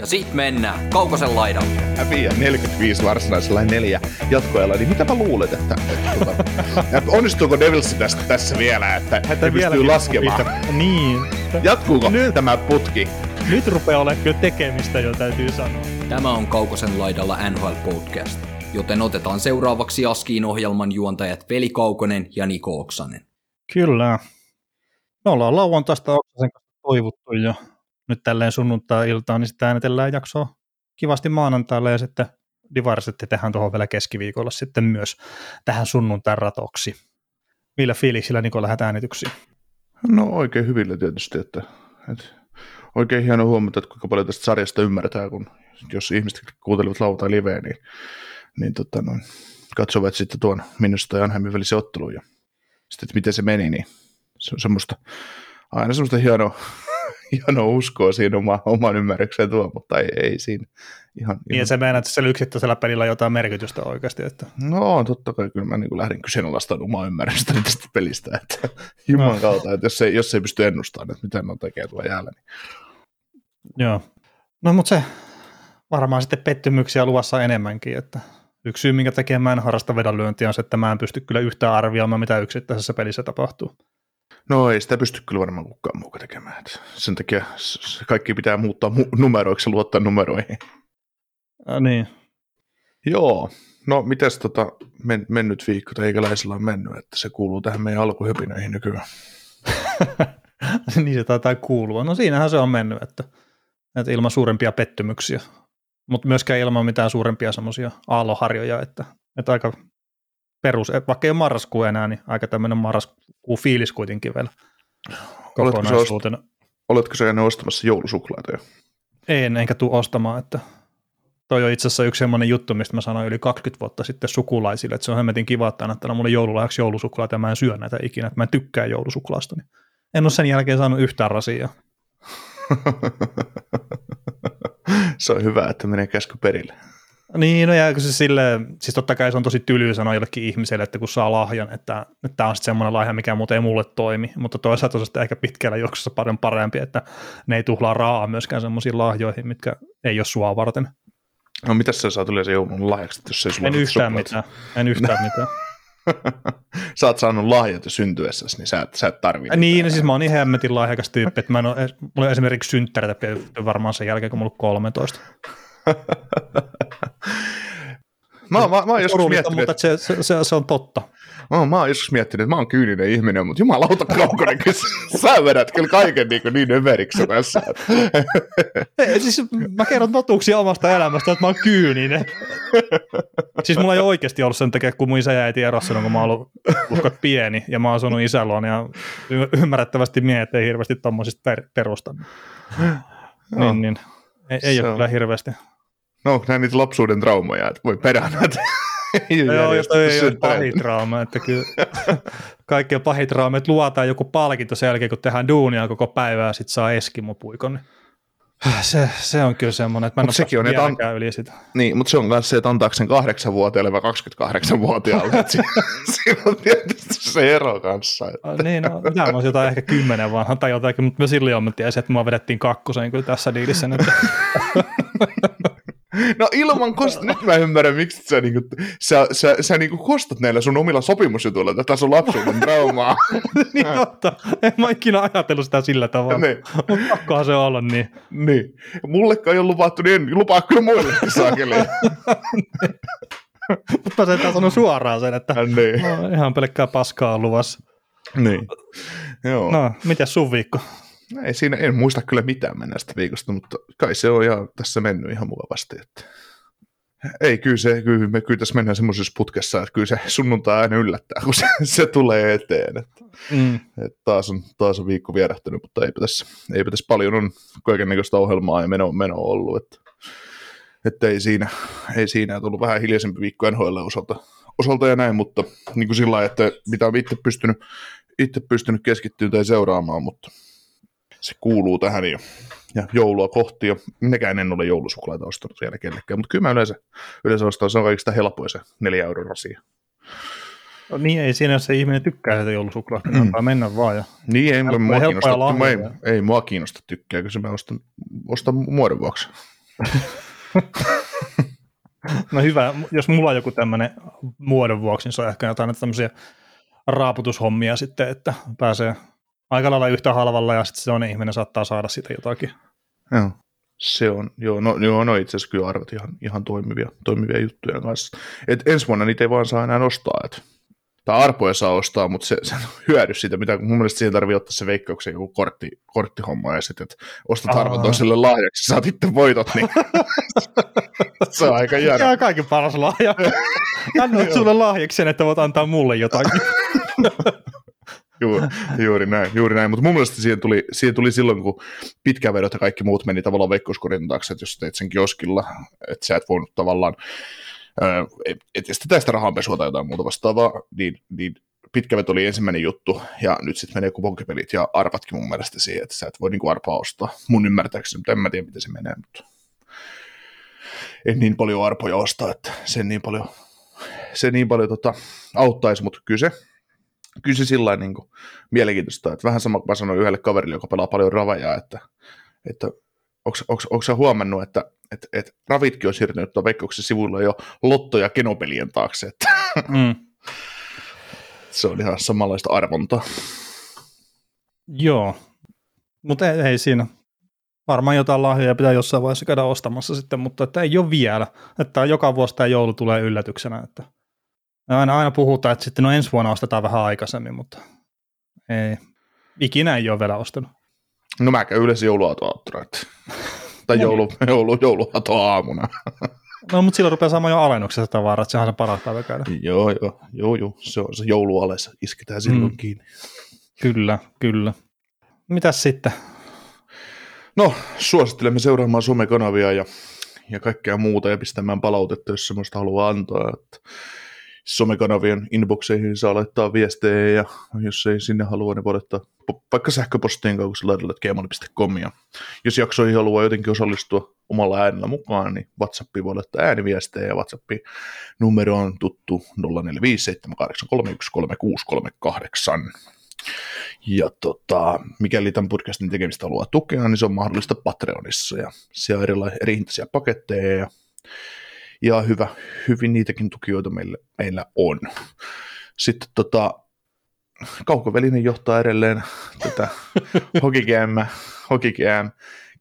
Ja sit mennään Kaukosen laidalle. Häviää 45 varsinaisella neljä jatkoajalla, niin mitä mä luulet, että, että, että, että onnistuuko Devilsi tästä tässä vielä, että, että pystyy vieläkin laskemaan? riittää. Niin. Jatkuuko Nyt- tämä putki? Nyt rupeaa olemaan kyllä tekemistä jo, täytyy sanoa. Tämä on Kaukosen laidalla NHL Podcast, joten otetaan seuraavaksi Askiin ohjelman juontajat Veli Kaukonen ja Niko Oksanen. Kyllä. Me ollaan lauantaista Oksasen kanssa toivottu jo nyt tälleen sunnuntai-iltaan, niin sitten äänetellään jaksoa kivasti maanantaille ja sitten Divarsetti tehdään tuohon vielä keskiviikolla sitten myös tähän sunnuntain ratoksi. Millä fiiliksillä Niko lähdet äänityksiin? No oikein hyvillä tietysti, että, että oikein hieno huomata, että kuinka paljon tästä sarjasta ymmärretään, kun jos ihmiset kuuntelivat lauantai liveä, niin, niin tota noin, katsovat sitten tuon Minusta ja Anheimin välisen ottelun ja sitten, että miten se meni, niin se on semmoista, aina semmoista hienoa, hienoa uskoa siinä oma, oman ymmärrykseen tuo, mutta ei, ei siinä ihan, Niin, ihan se meinaat, että sillä yksittäisellä pelillä jotain merkitystä oikeasti. Että... No on, totta kai kyllä mä niin lähdin kyseenalaistamaan omaa ymmärrystäni tästä pelistä, että juman kautta, että jos ei, jos ei pysty ennustamaan, että mitä ne on tekee tuolla jäällä, niin Joo. No mutta se varmaan sitten pettymyksiä luvassa enemmänkin, että yksi syy, minkä takia mä en harrasta vedonlyöntiä on se, että mä en pysty kyllä yhtään arvioimaan, mitä yksittäisessä pelissä tapahtuu. No ei sitä pysty kyllä varmaan kukaan muuka tekemään. Et sen takia kaikki pitää muuttaa mu- numeroiksi ja luottaa numeroihin. Äh, niin. Joo, no mites tota men- mennyt viikko teikäläisellä on mennyt, että se kuuluu tähän meidän alkuhypinöihin nykyään. niin se taitaa kuulua. No siinähän se on mennyt, että, että ilman suurempia pettymyksiä, mutta myöskään ilman mitään suurempia semmoisia aalloharjoja, että, että aika perus, vaikka ei ole marraskuu enää, niin aika tämmöinen marraskuun fiilis kuitenkin vielä Oletko sä, ost- kokonaisuutena. oletko sä käynyt ostamassa joulusuklaata jo? En, enkä tule ostamaan, että toi on itse asiassa yksi semmoinen juttu, mistä mä sanoin yli 20 vuotta sitten sukulaisille, että se on hemmetin kiva, että annattaa mulle joululahjaksi joulusuklaata ja mä en syö näitä ikinä, että mä en tykkää joulusuklaasta. Niin en ole sen jälkeen saanut yhtään rasia. se on hyvä, että menee käsky perille. Niin, no ja kun se sille, siis totta kai se on tosi tylyä sanoa jollekin ihmiselle, että kun saa lahjan, että, että tämä on sitten semmoinen lahja, mikä muuten ei mulle toimi, mutta toisaalta se on sitten ehkä pitkällä juoksussa paljon parempi, että ne ei tuhlaa rahaa myöskään semmoisiin lahjoihin, mitkä ei ole sua varten. No mitäs sä saat yleensä joulun lahjaksi, jos ei sulla En yhtään suklaata? mitään, en yhtään mitään. sä oot saanut lahjat jo syntyessäsi, niin sä et, sä et tarvitse. Niin, no siis mä oon niin hemmetin lahjakas tyyppi, että mä en ole, mulla on esimerkiksi synttäreitä pidetty varmaan sen jälkeen, kun mulla on 13. Mä, mä, mä, oon joskus miettinyt, mutta se, se, se, se, on totta. mä, mä oon joskus miettinyt, että mä oon kyyninen ihminen, mutta jumalauta kaukonen, sä- vedät kyllä kaiken niin, kuin niin överiksi tässä. Ei, siis mä kerron totuuksia omasta elämästä, että mä oon kyyninen. siis mulla ei oikeasti ollut sen takia, kun mun isä ja äiti erosi silloin, kun mä oon ollut pieni, ja mä oon asunut isän luona, ja ymmärrettävästi miehet ei hirveästi tommosista per, perusta. Joo. Niin, niin. Ei, ei ole kyllä hirveästi. No onko nämä niitä lapsuuden traumoja, että voi perään näitä. No Joo, ja toi ei ole draama, että kyllä kaikkein pahin draama, että luotaan joku palkinto sen jälkeen, kun tehdään duunia koko päivää ja sitten saa Eskimo-puikon. Se, se on kyllä semmoinen, että mä en Mut sekin on, että an- yli sitä. Niin, mutta se on myös se, että antaako sen kahdeksanvuotiaalle vai 28-vuotiaalle. että si- Siinä on tietysti se ero kanssa. Että. Niin, no, mitä mä jotain ehkä kymmenen vanha tai jotakin, mutta mä silloin jo mä tiesin, että mua vedettiin kakkoseen kyllä tässä diilissä. Nyt. No ilman kost... Nyt mä ymmärrän, miksi sä, niinku, sä, sä, sä niinku kostat näillä sun omilla sopimusjutuilla tätä sun lapsuuden traumaa. niin totta, en mä ikinä ajatellut sitä sillä tavalla, niin, mutta pakkohan se olla niin. niin. Mullekaan ei ole luvattu, niin en lupaa kyllä muillekin saakeli. Mutta mä sen sanon suoraan sen, että niin. no, ihan pelkkää paskaa on luvassa. niin. Joo. No, miten sun viikko? Ei siinä, en muista kyllä mitään mennästä viikosta, mutta kai se on ihan tässä mennyt ihan mukavasti. Että. Ei, kyllä, se, kyllä me kyllä tässä mennään semmoisessa putkessa, että kyllä se sunnuntai aina yllättää, kun se, se tulee eteen. Että, Mm. että taas, on, taas on viikko vierähtänyt, mutta eipä tässä, eipä tässä paljon on kaikennäköistä ohjelmaa ja meno, meno ollut. Että että ei siinä, ei siinä tullut vähän hiljaisempi viikko NHL osalta, osalta ja näin, mutta niin kuin sillä lailla, että mitä on itse pystynyt, itse pystynyt keskittymään tai seuraamaan, mutta se kuuluu tähän jo. Ja joulua kohti, ja minäkään en ole joulusuklaita ostanut vielä kellekään, mutta kyllä mä yleensä, yleensä ostan, se on kaikista helpoin se neljä euron rasia. No, niin ei siinä, jos se ihminen tykkää sitä joulusuklaata, niin antaa mennä vaan. Ja... Niin, ei, mua kiinnosta, ei, lahjoja. ei, mua kiinnosta tykkääkö se, mä ostan, ostan muodon vuoksi. No hyvä, jos mulla on joku tämmöinen muodon vuoksi, niin se on ehkä jotain tämmöisiä raaputushommia sitten, että pääsee aika lailla yhtä halvalla ja sitten se toinen ihminen saattaa saada siitä jotakin. Joo. Se on, joo, no, joo, no itse asiassa kyllä arvat ihan, ihan toimivia, toimivia juttuja kanssa. Et ensi vuonna niitä ei vaan saa enää ostaa, et, tai arpoja saa ostaa, mutta se, se on hyödy siitä, mitä mun mielestä siihen tarvii ottaa se veikkauksen joku kortti, korttihomma ja sitten, että ostat Aa. arvon toiselle lahjaksi, saat itse voitot, niin se on aika järkeä. Ja kaiken paras lahja. Annoit sulle lahjaksi sen, että voit antaa mulle jotakin. Juuri, juuri näin, juuri näin. Mutta mun mielestä siihen tuli, siihen tuli silloin, kun pitkävedot ja kaikki muut meni tavallaan veikkoskorin taakse, että jos teit sen kioskilla, että sä et voinut tavallaan, ää, et, et estetään sitä rahanpesua tai jotain muuta vastaavaa, niin, niin pitkävet oli ensimmäinen juttu, ja nyt sitten menee kuponkipelit ja arpatkin mun mielestä siihen, että sä et voi niinku arpaa ostaa. Mun ymmärtääkseni, mutta en mä tiedä, miten se menee, mutta en niin paljon arpoja ostaa, että se niin paljon, se niin paljon tota, auttaisi, mutta kyllä se, kyllä se sillä niin kuin, mielenkiintoista, että vähän sama kuin mä sanoin yhdelle kaverille, joka pelaa paljon ravajaa, että, että onko sä huomannut, että et, et ravitkin on siirtynyt tuon Veikkauksen sivuilla jo lotto- ja kenopelien taakse, että Mm. se on ihan samanlaista arvontaa. Joo, mutta ei, ei siinä. Varmaan jotain lahjoja pitää jossain vaiheessa käydä ostamassa sitten, mutta että ei ole vielä. Että joka vuosi tämä joulu tulee yllätyksenä. Että aina, aina puhutaan, että sitten no ensi vuonna ostetaan vähän aikaisemmin, mutta ei. Ikinä ei ole vielä ostanut. No mä käyn yleensä että tai joulu, joulu, jouluaatoaamuna. No, mutta silloin rupeaa saamaan jo alennuksessa tavaraa, että sehän on se paras päivä käydä. joo, joo, joo, joo, se on se jouluales, isketään silloin Mm. kiinni. Kyllä, kyllä. Mitäs sitten? No, suosittelemme seuraamaan somekanavia ja, ja kaikkea muuta ja pistämään palautetta, jos semmoista haluaa antaa. Että somekanavien inboxeihin saa laittaa viestejä ja jos ei sinne halua, niin voi laittaa vaikka sähköpostiin kaukoselaidalla.gmail.com ja jos jaksoihin haluaa jotenkin osallistua omalla äänellä mukaan, niin WhatsAppiin voi laittaa ääniviestejä ja WhatsAppin numero on tuttu 0457833638. Ja tota, mikäli tämän podcastin tekemistä haluaa tukea, niin se on mahdollista Patreonissa ja siellä on erilaisia eri paketteja ja, ja hyvä, hyvin niitäkin tukijoita meillä, meillä on. Sitten tota, Kaukovälinen johtaa edelleen tätä Hokigm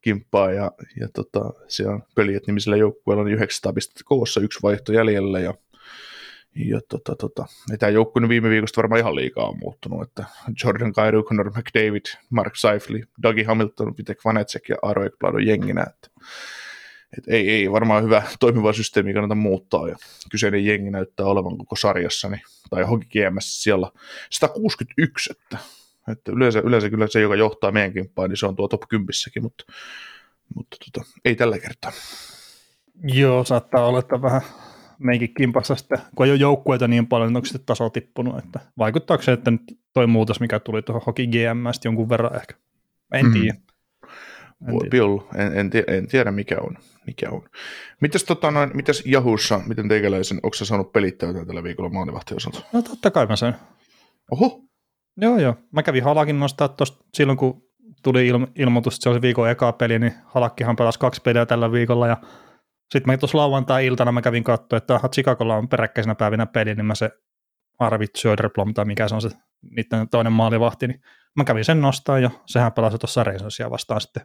kimppaa ja, ja tota, siellä on pöljät nimisellä joukkueella niin 900 pistettä koossa, yksi vaihto jäljellä ja ja tota, tota, tämä joukkue viime viikosta varmaan ihan liikaa on muuttunut, että Jordan Kairu, Connor McDavid, Mark Seifley, Dougie Hamilton, Vitek Vanecek ja Aro Ekblad on jenginä, että et ei, ei varmaan hyvä toimiva systeemi kannata muuttaa, ja kyseinen jengi näyttää olevan koko sarjassa, niin, tai Hockey GMS siellä 161, että, että yleensä, yleensä kyllä se, joka johtaa meidän kimppaan, niin se on tuo top 10 mutta, mutta tota, ei tällä kertaa. Joo, saattaa olla, että vähän meikin kimpassa sitten, kun ei ole joukkueita niin paljon, niin onko sitten taso tippunut, että vaikuttaako se, että nyt toi muutos, mikä tuli tuohon Hockey GM jonkun verran ehkä? En Mm. tiedä. En Voi tiedä. olla. En, en, en tiedä, mikä on. Mikä on. Mitäs, tota, noin, mitäs Jahussa, miten teikäläisen, onko sä saanut pelittää jotain tällä viikolla maalivahti osalta? No totta kai mä sain. Oho, Joo, joo. Mä kävin Halakin nostaa tuosta silloin, kun tuli il- ilmoitus, että se oli viikon eka peli, niin Halakkihan pelasi kaksi peliä tällä viikolla ja sitten mä tuossa lauantai-iltana mä kävin katsoa, että Chicagolla on peräkkäisenä päivinä peli, niin mä se Arvid Söderblom tai mikä se on se niiden toinen maalivahti, niin mä kävin sen nostaa ja sehän pelasi tuossa Reisensia vastaan sitten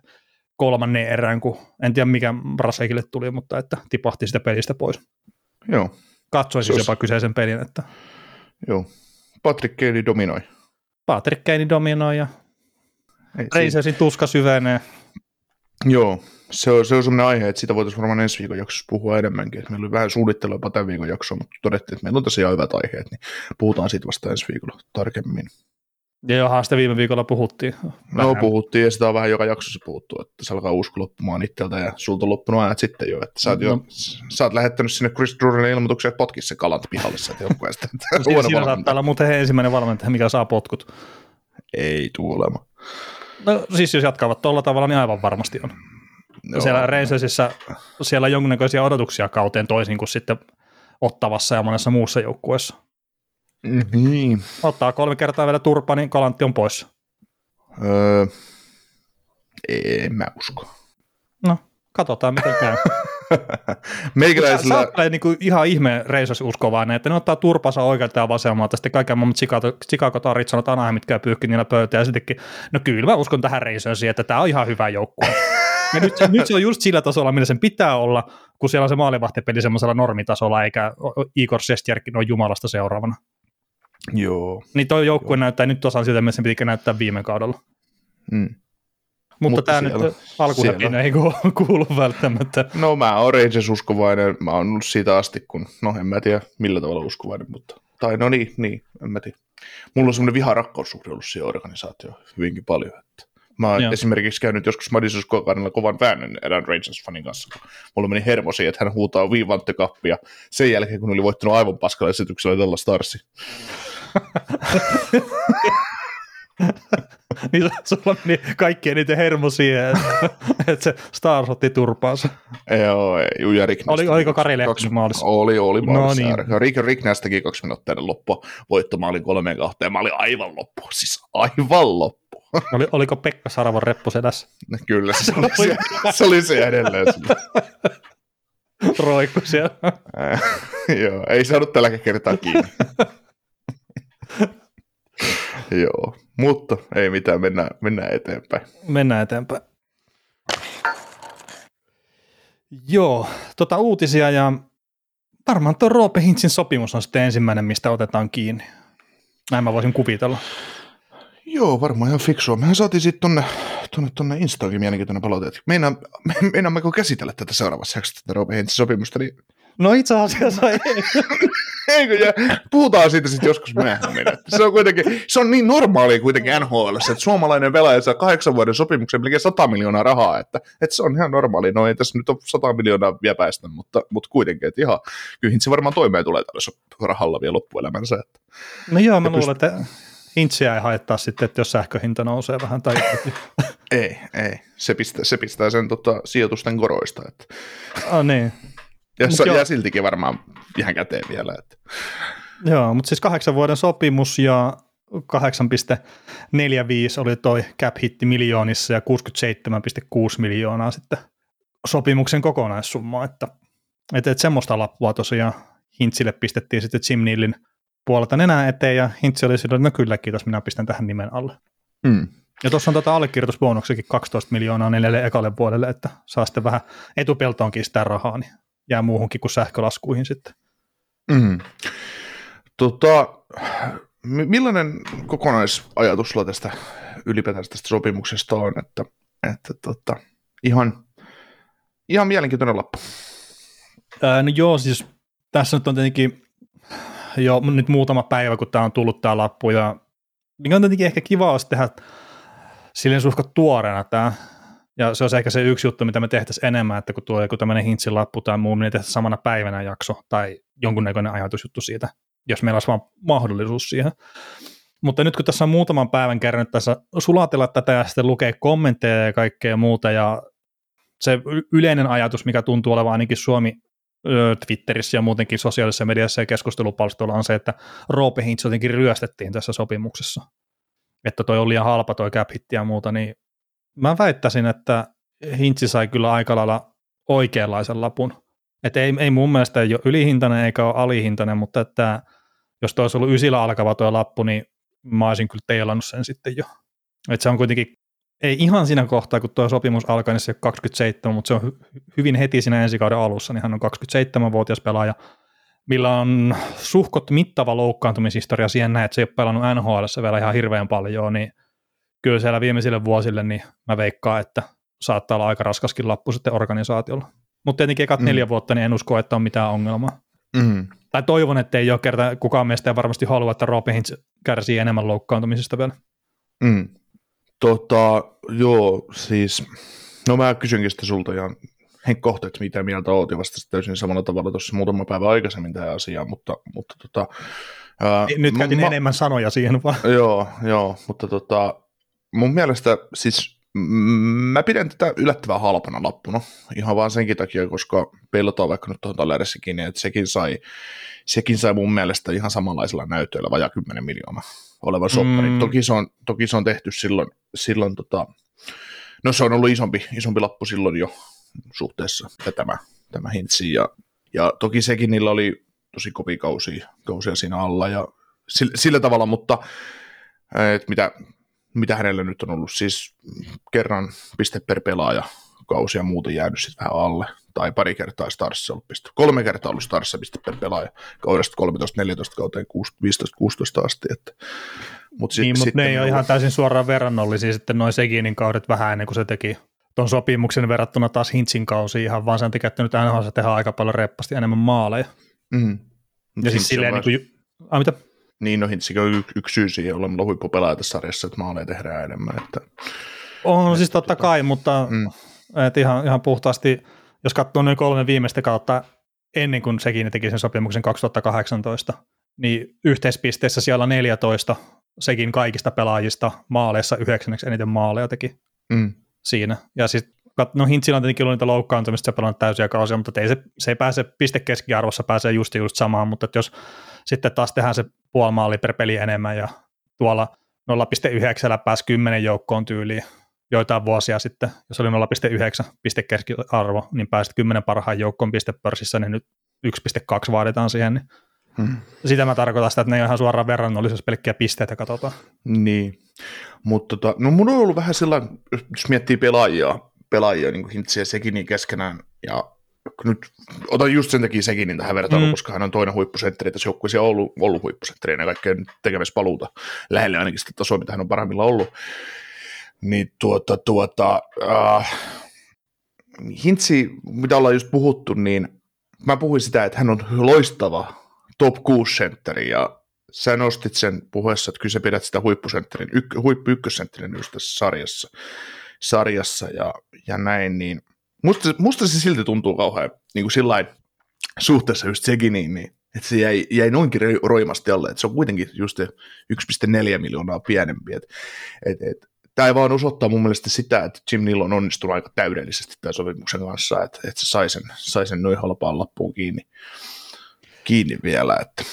kolmannen erään, kun en tiedä mikä Brasekille tuli, mutta että tipahti sitä pelistä pois. joo, Katsoin Se siis jopa kyseisen pelin, että joo. Patrick Kane dominoi. Patrick Kane dominoi ja Reisensin tuska syvenee. Joo, se on, se on sellainen aihe, että siitä voitaisiin varmaan ensi viikon jaksossa puhua enemmänkin. Että meillä oli vähän suunnittelua jopa tämän viikon jaksoa, mutta todettiin, että meillä on tässä ihan hyvät aiheet, niin puhutaan siitä vasta ensi viikolla tarkemmin. Ja johan sitä viime viikolla puhuttiin. No Vähän. puhuttiin ja sitä on vähän joka jaksossa puhuttu, että se alkaa usko loppumaan itseltä ja sulta on loppunut ajat sitten jo, että sä oot, jo, No. sä oot lähettänyt sinne Chris Drurille ilmoituksen, että potkis se kalat pihalle sieltä joukkueesta. Siinä, huono siinä saattaa olla muuten he ensimmäinen valmentaja, mikä saa potkut. Ei tuu olemaan. No siis jos jatkavat tuolla tavalla, niin aivan varmasti on. No, Siellä Rangersissa siellä on jonkunnäköisiä odotuksia kauteen toisin kuin sitten Ottavassa ja monessa muussa joukkueessa. Niin. Ottaa kolme kertaa vielä turpa, niin kalantti on pois. Öö, en mä usko. No, katsotaan miten käy. Sä, sä Meikäläisellä, oot kyllä niinku ihan ihme reisas uskovainen, että ne ottaa turpansa oikealta ja vasemmalta, sitten kaiken maailman Chicago, Chicago sanoo, että mitkä pyyhki niillä pöytä, ja sittenkin, no kyllä mä uskon tähän reisösiin, että tämä on ihan hyvä joukkue. Ja nyt, se- nyt se on just sillä tasolla, millä sen pitää olla, kun siellä on se maalivahtipeli semmoisella normitasolla, eikä Igor Sestjärkin ole jumalasta seuraavana. Joo. Niin toi joukkue näyttää nyt tasan siltä, mitä sen piti näyttää viime kaudella. Mm. Mutta, Mutta tämä siellä- nyt alkuhäpinä ei kuulu, välttämättä. No mä oon Rangers uskovainen, mä oon ollut siitä asti, kun, no en mä tiedä millä tavalla uskovainen, mutta, tai no niin, niin, en mä tiedä. Mulla on semmoinen viha-rakkaussuhde ollut siihen organisaatioon hyvinkin paljon, että Mä oon Joo. esimerkiksi käynyt joskus Madison Square Gardenilla kovan väännön erään Rangers-fanin kanssa, kun mulla meni hermo siihen, että hän huutaa viivanttekappia sen jälkeen, kun oli voittanut aivan paskalla esityksellä Della Starsi. Niin sulla meni kaikki eniten hermo siihen, että, että se Stars otti turpaansa. Joo, ei, ja Rick Oli- oliko Kari Lehtonen kaksi- maalissa? Oli, oli maalissa. No No niin. niin. Rick, Rick Nast teki kaksi minuuttia ennen loppua. Voittomaalin kolmeen kahteen. Mä olin aivan loppu. Siis aivan loppu. Oli, oliko Pekka Saravon reppu sedässä? Kyllä, se oli, se, se, oli se edelleen. Roikku siellä. Joo, ei saanut tälläkin kertaa kiinni. Joo, mutta ei mitään, mennään, mennään eteenpäin. Mennään eteenpäin. Joo, tota uutisia ja varmaan tuo Roope Hintsin sopimus on sitten ensimmäinen, mistä otetaan kiinni. Näin mä voisin kuvitella. Joo, varmaan ihan fiksua. Mehän saatiin sitten tonne, tonne, tonne Instagramiin mielenkiintoinen palaute. että Meinaa, me, meinaammeko käsitellä tätä seuraavassa jaksossa, tätä Roope Hintsin sopimusta, niin No itse asiassa ei. Eikö, ja puhutaan siitä sitten joskus myöhemmin. Se on kuitenkin, se on niin normaalia kuitenkin NHL, että suomalainen pelaaja saa kahdeksan vuoden sopimuksen melkein 100 miljoonaa rahaa, että, että se on ihan normaali. No ei tässä nyt ole 100 miljoonaa vielä päästä, mutta, mutta kuitenkin, että ihan, kyllä se varmaan toimeen tulee tällä rahalla vielä loppuelämänsä. Että. No joo, mä luulen, että Hintsiä ei haittaa sitten, että jos sähköhinta nousee vähän tai Ei, ei. Se pistää, se pistää sen tota, sijoitusten koroista. Että. ah, niin. Ja Mut jää siltikin varmaan ihan käteen vielä. Että. Joo, mutta siis kahdeksan vuoden sopimus ja 8,45 oli toi cap hitti miljoonissa ja 67,6 miljoonaa sitten sopimuksen kokonaissumma, että, että, että semmoista lappua tosiaan Hintsille pistettiin sitten Jim Nealin puolelta nenää eteen ja Hintsi oli silloin, että no kyllä kiitos, minä pistän tähän nimen alle. Mm. Ja tuossa on tota allekirjoitusbonuksekin 12 miljoonaa neljälle ekalle vuodelle, että saa sitten vähän etupeltoonkin sitä rahaa, niin jää muuhunkin kuin sähkölaskuihin sitten. Mm. Tota, mi- millainen kokonaisajatus sulla tästä ylipäätään tästä sopimuksesta on, että, että tota, ihan, ihan mielenkiintoinen lappu. Ää, no joo, siis tässä nyt on tietenkin jo nyt muutama päivä, kun tämä on tullut tämä lappu, ja mikä on tietenkin ehkä kiva olisi tehdä silleen suhkat tuoreena tämä, ja se olisi ehkä se yksi juttu, mitä me tehtäisiin enemmän, että kun tulee joku tämmöinen hintsin lappu tai muu, niin tehtäisiin samana päivänä jakso tai jonkunnäköinen ajatusjuttu siitä, jos meillä olisi vaan mahdollisuus siihen. Mutta nyt kun tässä on muutaman päivän kerran tässä sulatella tätä ja sitten lukee kommentteja ja kaikkea muuta, ja se yleinen ajatus, mikä tuntuu olevan ainakin Suomi Twitterissä ja muutenkin sosiaalisessa mediassa ja keskustelupalstoilla on se, että Roope Hintz jotenkin ryöstettiin tässä sopimuksessa. Että toi oli liian halpa toi cap ja muuta, niin mä väittäisin, että Hintsi sai kyllä aika lailla oikeanlaisen lapun. Että ei, ei mun mielestä ei ole ylihintainen eikä ole alihintainen, mutta että jos toi olisi ollut ysillä alkava tuo lappu, niin mä olisin kyllä teilannut sen sitten jo. Että se on kuitenkin, ei ihan siinä kohtaa, kun tuo sopimus alkaa, niin se on 27, mutta se on hy- hyvin heti siinä ensi kauden alussa, niin hän on 27-vuotias pelaaja, millä on suhkot mittava loukkaantumishistoria siihen näin, että se ei ole pelannut NHL vielä ihan hirveän paljon, niin kyllä siellä viimeisille vuosille, niin mä veikkaan, että saattaa olla aika raskaskin lappu sitten organisaatiolla. Mutta tietenkin ekat Mm. neljä vuotta, niin en usko, että on mitään ongelmaa. Mm. Tai toivon, että ei ole kerta, kukaan meistä ei varmasti halua, että Roope Hintz kärsii enemmän loukkaantumisesta vielä. Mm. Tota, joo, siis, no mä kysynkin sitä sulta ihan Henkko että mitä mieltä oot, ja vastasit täysin samalla tavalla tuossa muutama päivä aikaisemmin tähän asiaan, mutta, mutta tota, ää, Nyt käytin ma- enemmän sanoja siihen vaan. Joo, joo, mutta tota, mun mielestä siis mä pidän tätä yllättävän halpana lappuna, ihan vaan senkin takia, koska peilataan vaikka nyt tuohon Talerissa kiinni, että sekin sai, sekin sai mun mielestä ihan samanlaisella näytöillä vajaa 10 miljoonaa olevan soppari. Mm. Toki, se on, toki se on tehty silloin, silloin tota, no se on ollut isompi, isompi lappu silloin jo suhteessa tämä, tämä hintsi, ja, ja toki sekin niillä oli tosi kovia kausia, kausia siinä alla, ja sillä, sillä tavalla, mutta että mitä, mitä hänellä nyt on ollut, siis kerran piste per pelaaja kausia muuten jäänyt sitten vähän alle, tai pari kertaa Starssa ollut piste. Kolme kertaa ollut Starssa piste per pelaaja kaudesta 13-14 kauteen 15-16 asti. Että, mut sit, niin, mutta ne ei ole ihan täysin suoraan verrannollisia sitten noin Seginin kaudet vähän ennen kuin se teki tuon sopimuksen verrattuna taas Hintsin kausi ihan vaan sen takia, että nyt NHL tehdään aika paljon reppasti enemmän maaleja. Mm. Ja siis silleen niin kuin, ah, mitä? Niin, no Hintsi on y- yksi syy siihen, jolla on huippupelaaja tässä sarjassa, että maaleja tehdään enemmän. Että, on että, siis totta kai, mutta mm. et ihan, ihan puhtaasti, jos katsoo noin kolme viimeistä kautta ennen kuin sekin teki sen sopimuksen 2018, niin yhteispisteessä siellä 14 sekin kaikista pelaajista maaleissa yhdeksänneksi eniten maaleja teki mm. siinä. Ja siis no Hintsillä on tietenkin ollut niitä loukkaantumista, se pelannut täysiä kausia, mutta ei se, se ei pääse pistekeskiarvossa, pääsee just just samaan, mutta jos sitten taas tehdään se puoli maali per peli enemmän ja tuolla 0,9 pääsi 10 joukkoon tyyliin joitain vuosia sitten, jos oli 0,9 pistekeskiarvo, niin pääsit 10 parhaan joukkoon pistepörssissä, niin nyt 1,2 vaaditaan siihen, niin Hmm. Sitä mä tarkoitan sitä, että ne ei ole ihan suoraan verrannollisuus pelkkiä pisteitä katsotaan. Niin, mutta tota, no mun on ollut vähän sellainen, jos miettii pelaajia, pelaajia niin kuin ja Sekinin keskenään, ja nyt otan just sen takia Sekinin tähän vertailuun, mm. koska hän on toinen huippusentteri tässä joukkueessa ollut, ollut huippusentteri ja kaikkea tekemässä paluuta lähelle ainakin sitä tasoa, mitä hän on parhaimmilla ollut. Niin tuota, tuota, äh, Hintsi, mitä ollaan just puhuttu, niin mä puhuin sitä, että hän on loistava top 6 sentteri ja sä nostit sen puheessa, että kyllä sä pidät sitä huippusentterin, yk, huippu ykkössentterin just tässä sarjassa, sarjassa ja, ja näin, niin musta, musta se silti tuntuu kauhean niin kuin sillain suhteessa just Seginiin, niin että se jäi, jäi noinkin roimasti alle, että se on kuitenkin just 1,4 miljoonaa pienempi, että et, et, tämä ei vaan osoittaa mun mielestä sitä, että Jim Neal on onnistunut aika täydellisesti tämän sopimuksen kanssa, että, että se sai sen, sai sen noin halpaan lappuun kiinni, kiinni vielä. Että.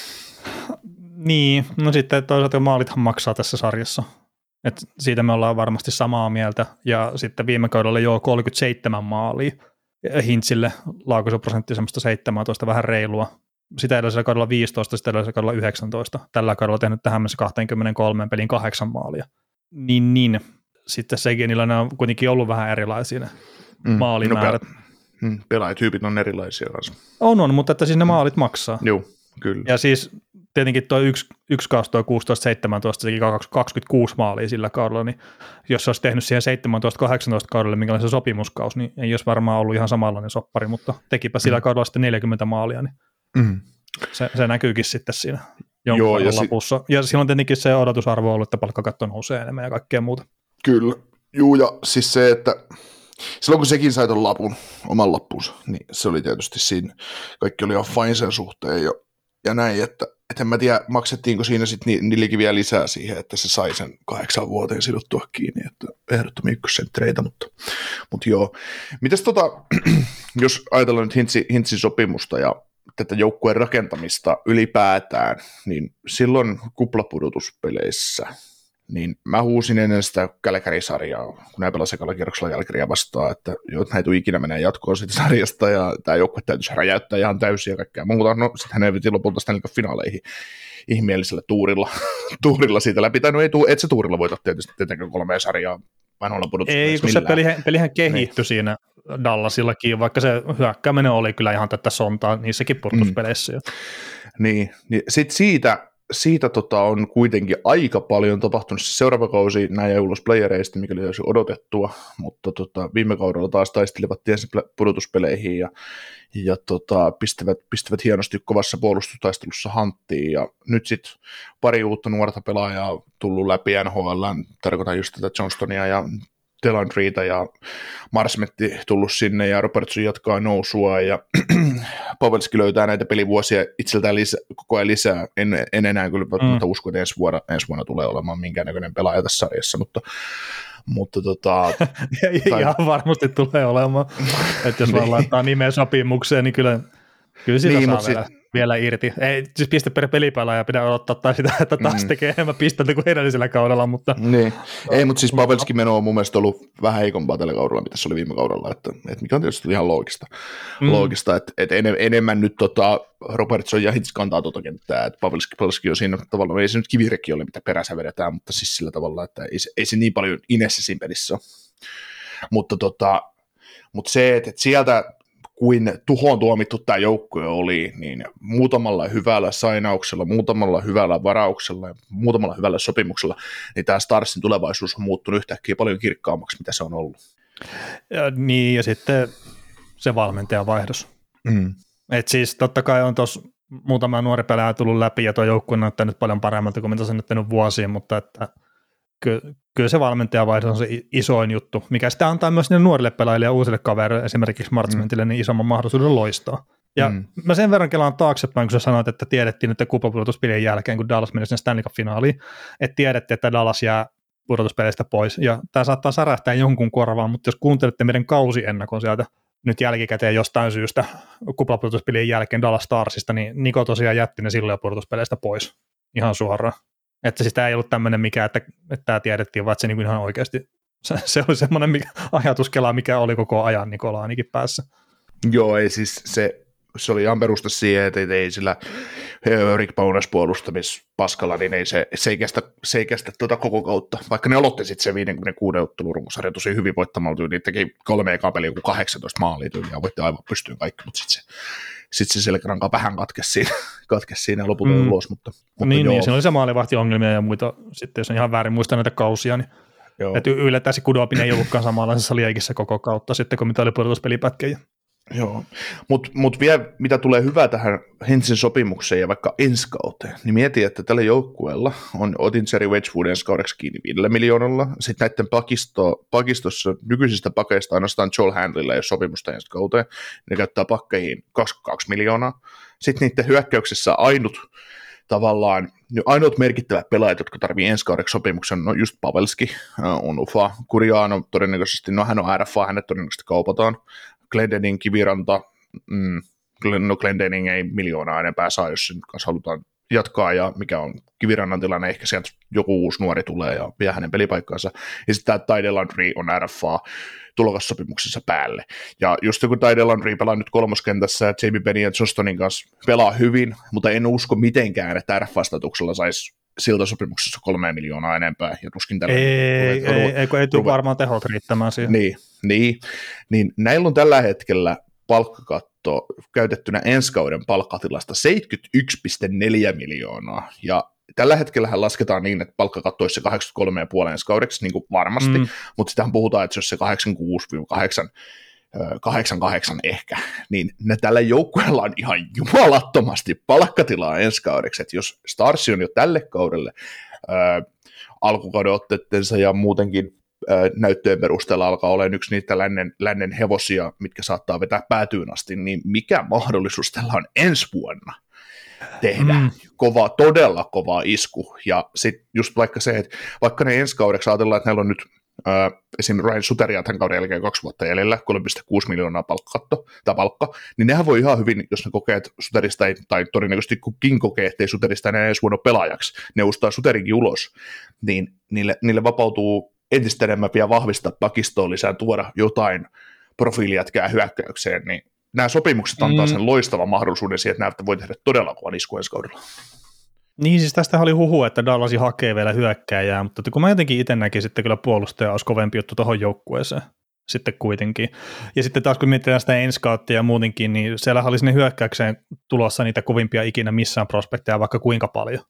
Niin, no sitten toisaalta maalithan maksaa tässä sarjassa. Et siitä me ollaan varmasti samaa mieltä. Ja sitten viime kaudella jo 37 maalia Hintsille laukaisuprosentti semmoista 17, vähän reilua. Sitä edellisellä kaudella 15, sitä edellisellä kaudella 19. Tällä kaudella tehnyt tähän mennessä 23 pelin kahdeksan maalia. Niin, niin. Sitten Segenillä ne on kuitenkin ollut vähän erilaisia ne mm, maalimäärät. No, mm, pelaajatyypit on erilaisia kanssa. On, on, mutta että siis ne maalit maksaa. Joo, kyllä. Ja siis tietenkin tuo yksi, yksi kausi tuo 16-17 teki 26 maalia sillä kaudella, niin jos se olisi tehnyt siihen 17-18 kaudelle, minkälainen se sopimuskaus, niin ei olisi varmaan ollut ihan samanlainen soppari, mutta tekipä sillä mm. kaudella sitten 40 maalia, niin mm. se, se näkyykin sitten siinä jonkun Joo, ja lopussa. Si- ja silloin tietenkin se odotusarvo on ollut, että palkkakatto nousee enemmän ja kaikkea muuta. Kyllä, Joo, ja siis se, että silloin kun sekin sai tuon lapun, oman lappunsa, niin se oli tietysti siinä, kaikki oli ihan fine sen suhteen ja, ja näin, että et en mä tiedä, maksettiinko siinä sitten Nillikin vielä lisää siihen, että se sai sen kahdeksan vuoteen sidottua kiinni, että ehdottomia ykkössentreitä, mutta, mutta joo. Mitäs tota, jos ajatellaan nyt Hintsi, Hintsin sopimusta ja tätä joukkueen rakentamista ylipäätään, niin silloin kuplapudotuspeleissä – niin mä huusin ennen sitä Kälkäri-sarjaa, kun näin pelasi ekalla kierroksella Kälkäriä vastaan, että jo, näitä ikinä menee jatkoon siitä sarjasta, ja tämä joukkue täytyisi räjäyttää ihan täysin ja kaikkea muuta. No, sitten hän ei lopulta sitä finaaleihin ihmeellisellä tuurilla, tuurilla siitä läpi. Tai no ei, et se tuurilla voita tietysti tietenkään kolmea sarjaa vanhoilla Ei, kun millään. se peli, pelihän kehittyi niin. siinä Dallasillakin, vaikka se hyökkääminen oli kyllä ihan tätä sontaa niissäkin purtuspeleissä. Mm. Niin, niin sitten siitä siitä tota, on kuitenkin aika paljon tapahtunut. Seuraava kausi jäi ulos playereista, mikä oli odotettua, mutta tota, viime kaudella taas taistelivat tiensä pudotuspeleihin ja, ja tota, pistävät, pistävät hienosti kovassa puolustustaistelussa hanttiin. Ja nyt sitten pari uutta nuorta pelaajaa tullut läpi NHL, tarkoitan just tätä Johnstonia ja Delandriita ja Marsmetti tullut sinne ja Robertson jatkaa nousua ja Pavelski löytää näitä pelivuosia itseltään lisä, koko ajan lisää. En, en enää kyllä mm. usko, että ensi vuonna, ensi vuonna tulee olemaan minkäännäköinen pelaaja tässä sarjassa, mutta mutta tota, tai... Ihan varmasti tulee olemaan, että jos vaan niin. laittaa nimeä sopimukseen, niin kyllä, kyllä sitä niin, saa vielä. Sit, vielä irti. Ei siis piste per pelipelaaja ja pidä odottaa tai sitä, että taas mm. tekee enemmän pistettä kuin edellisellä kaudella, mutta... Niin. Ei, mutta siis Pavelskin meno on mun mielestä ollut vähän heikompaa tällä kaudella, mitä se oli viime kaudella, että, että mikä on tietysti ihan loogista, mm. loogista että, että en, enemmän nyt tota, Robertson ja Hits kantaa tuota kenttää, että Pavelski, Pavelski on siinä tavalla, ei se nyt kivirekki ole, mitä perässä vedetään, mutta siis sillä tavalla, että ei, ei se niin paljon Inessä siinä pelissä ole. Mutta tota, mutta se, että, että sieltä kuin tuhoon tuomittu tämä joukkue oli, niin muutamalla hyvällä sainauksella, muutamalla hyvällä varauksella ja muutamalla hyvällä sopimuksella, niin tämä Starsin tulevaisuus on muuttunut yhtäkkiä paljon kirkkaammaksi, mitä se on ollut. Ja, niin, ja sitten se valmentajan vaihdos. Mm. Et siis totta kai on tuossa muutama nuori pelaaja tullut läpi, ja tuo joukkue on näyttänyt paljon paremmalta kuin mitä se on näyttänyt vuosiin, mutta että kyllä, kyllä se valmentajavaihdos on se isoin juttu, mikä sitä antaa myös niille nuorille pelaajille ja uusille kavereille, esimerkiksi Martsmentille, mm. niin isomman mahdollisuuden loistaa. Ja mm. mä sen verran kelaan taaksepäin, kun sä sanoit, että tiedettiin nyt kuplapudotuspelien jälkeen, kun Dallas meni sinne Stanley Cup-finaaliin, että tiedettiin, että Dallas jää pudotuspeleistä pois. Ja tämä saattaa särähtää jonkun korvaan, mutta jos kuuntelette meidän kausiennakon sieltä nyt jälkikäteen jostain syystä kuplapudotuspelien jälkeen Dallas Starsista, niin Niko tosiaan jätti ne silloin pudotuspeleistä pois ihan suoraan. Että sitä ei ollut tämmöinen mikä, että, että tämä tiedettiin, vaan se niin ihan oikeasti se, se oli semmoinen mikä, ajatuskela, mikä oli koko ajan Nikolaanikin päässä. Joo, ei siis se, se oli ihan perusta siihen, että ei sillä Rick Bowness puolustamispaskalla, niin ei se, se ei kestä, se ei kestä tuota koko kautta. Vaikka ne aloitti sitten se 56 ottelun runkosarja tosi hyvin voittamalla niin teki kolme eka peliä, 18 maalia ja voitti aivan pystyyn kaikki, mutta sitten se sitten se selkäranka vähän katkesi siinä, katkesi siinä lopulta mm. ulos. Mutta, mutta niin, joo. niin, siinä oli se maalivahtiongelmia ja muita, sitten jos on ihan väärin muista näitä kausia, niin Joo. Että yllättäen se Kudopin ei ollutkaan samanlaisessa liekissä koko kautta sitten, kun mitä oli pudotuspelipätkiä. Joo, mutta mut vielä mitä tulee hyvää tähän Hensin sopimukseen ja vaikka ensi kauteen, niin mieti, että tällä joukkueella on otin Jerry Wedgwood ensi kaudeksi kiinni viidellä miljoonalla, sitten näiden pakisto, pakistossa nykyisistä pakeista ainoastaan Joel Handlilla ole sopimusta ensi kauteen, ne käyttää pakkeihin 22 miljoonaa, sitten niiden hyökkäyksessä ainut tavallaan ainoat merkittävät pelaajat, jotka tarvii ensi kaudeksi sopimuksen, no just Pavelski, on Ufa, Kuriano todennäköisesti, no hän on RFA, hänet todennäköisesti kaupataan, Glendening, Kiviranta, mm, no Glendening ei miljoonaa enempää saa, jos sen kanssa halutaan jatkaa, ja mikä on Kivirannan tilanne, ehkä sieltä joku uusi nuori tulee ja vie hänen pelipaikkaansa. Ja sitten tämä Tide Landry on RFA tulokassopimuksessa päälle. Ja just kun Tide Landry pelaa nyt kolmoskentässä, ja Jamie Benny ja Jostonin kanssa pelaa hyvin, mutta en usko mitenkään, että RFA-statuksella saisi siltä sopimuksessa kolme miljoonaa enempää, ja tuskin tällä ei, ei, ei, ei, ei tule varmaan tehot riittämään siihen. Niin, niin, niin näillä on tällä hetkellä palkkakatto käytettynä ensi kauden palkkatilasta 71,4 miljoonaa, ja tällä hetkellä lasketaan niin, että palkkakatto olisi se 83,5 ensi kaudeksi, niin kuin varmasti, mm. mutta sitähän puhutaan, että se olisi se 86-8 88 ehkä, niin ne tällä joukkueella on ihan jumalattomasti palkkatilaa ensi kaudeksi, että jos Stars on jo tälle kaudelle ää, alkukauden ja muutenkin ää, näyttöjen perusteella alkaa olla yksi niitä lännen, lännen hevosia, mitkä saattaa vetää päätyyn asti, niin mikä mahdollisuus tällä on ensi vuonna tehdä? Mm. kova, todella kova isku, ja sitten just vaikka se, että vaikka ne ensi kaudeksi ajatellaan, että neillä on nyt esimerkiksi Ryan Suteria tämän kauden jälkeen kaksi vuotta jäljellä, 3,6 miljoonaa palkkatto, tai palkka, niin nehän voi ihan hyvin, jos ne kokee, että Suterista ei, tai todennäköisesti kukin kokee, että ei Suterista enää edes vuonna pelaajaksi, ne ustaa Suterinkin ulos, niin niille, niille vapautuu entistä enemmän vielä vahvistaa pakistoon lisää, tuoda jotain profiilijätkää hyökkäykseen, niin nämä sopimukset antaa mm. sen loistavan mahdollisuuden siihen, että näyttää voi tehdä todella kovan isku ensi kaudella. Niin, siis tästä oli huhu, että Dallasi hakee vielä hyökkääjää, mutta kun mä jotenkin itse näkisin, että kyllä puolustaja olisi kovempi juttu tuohon joukkueeseen sitten kuitenkin. Ja sitten taas kun mietitään sitä enskauttia ja muutenkin, niin siellä oli sinne hyökkäykseen tulossa niitä kovimpia ikinä missään prospekteja vaikka kuinka paljon.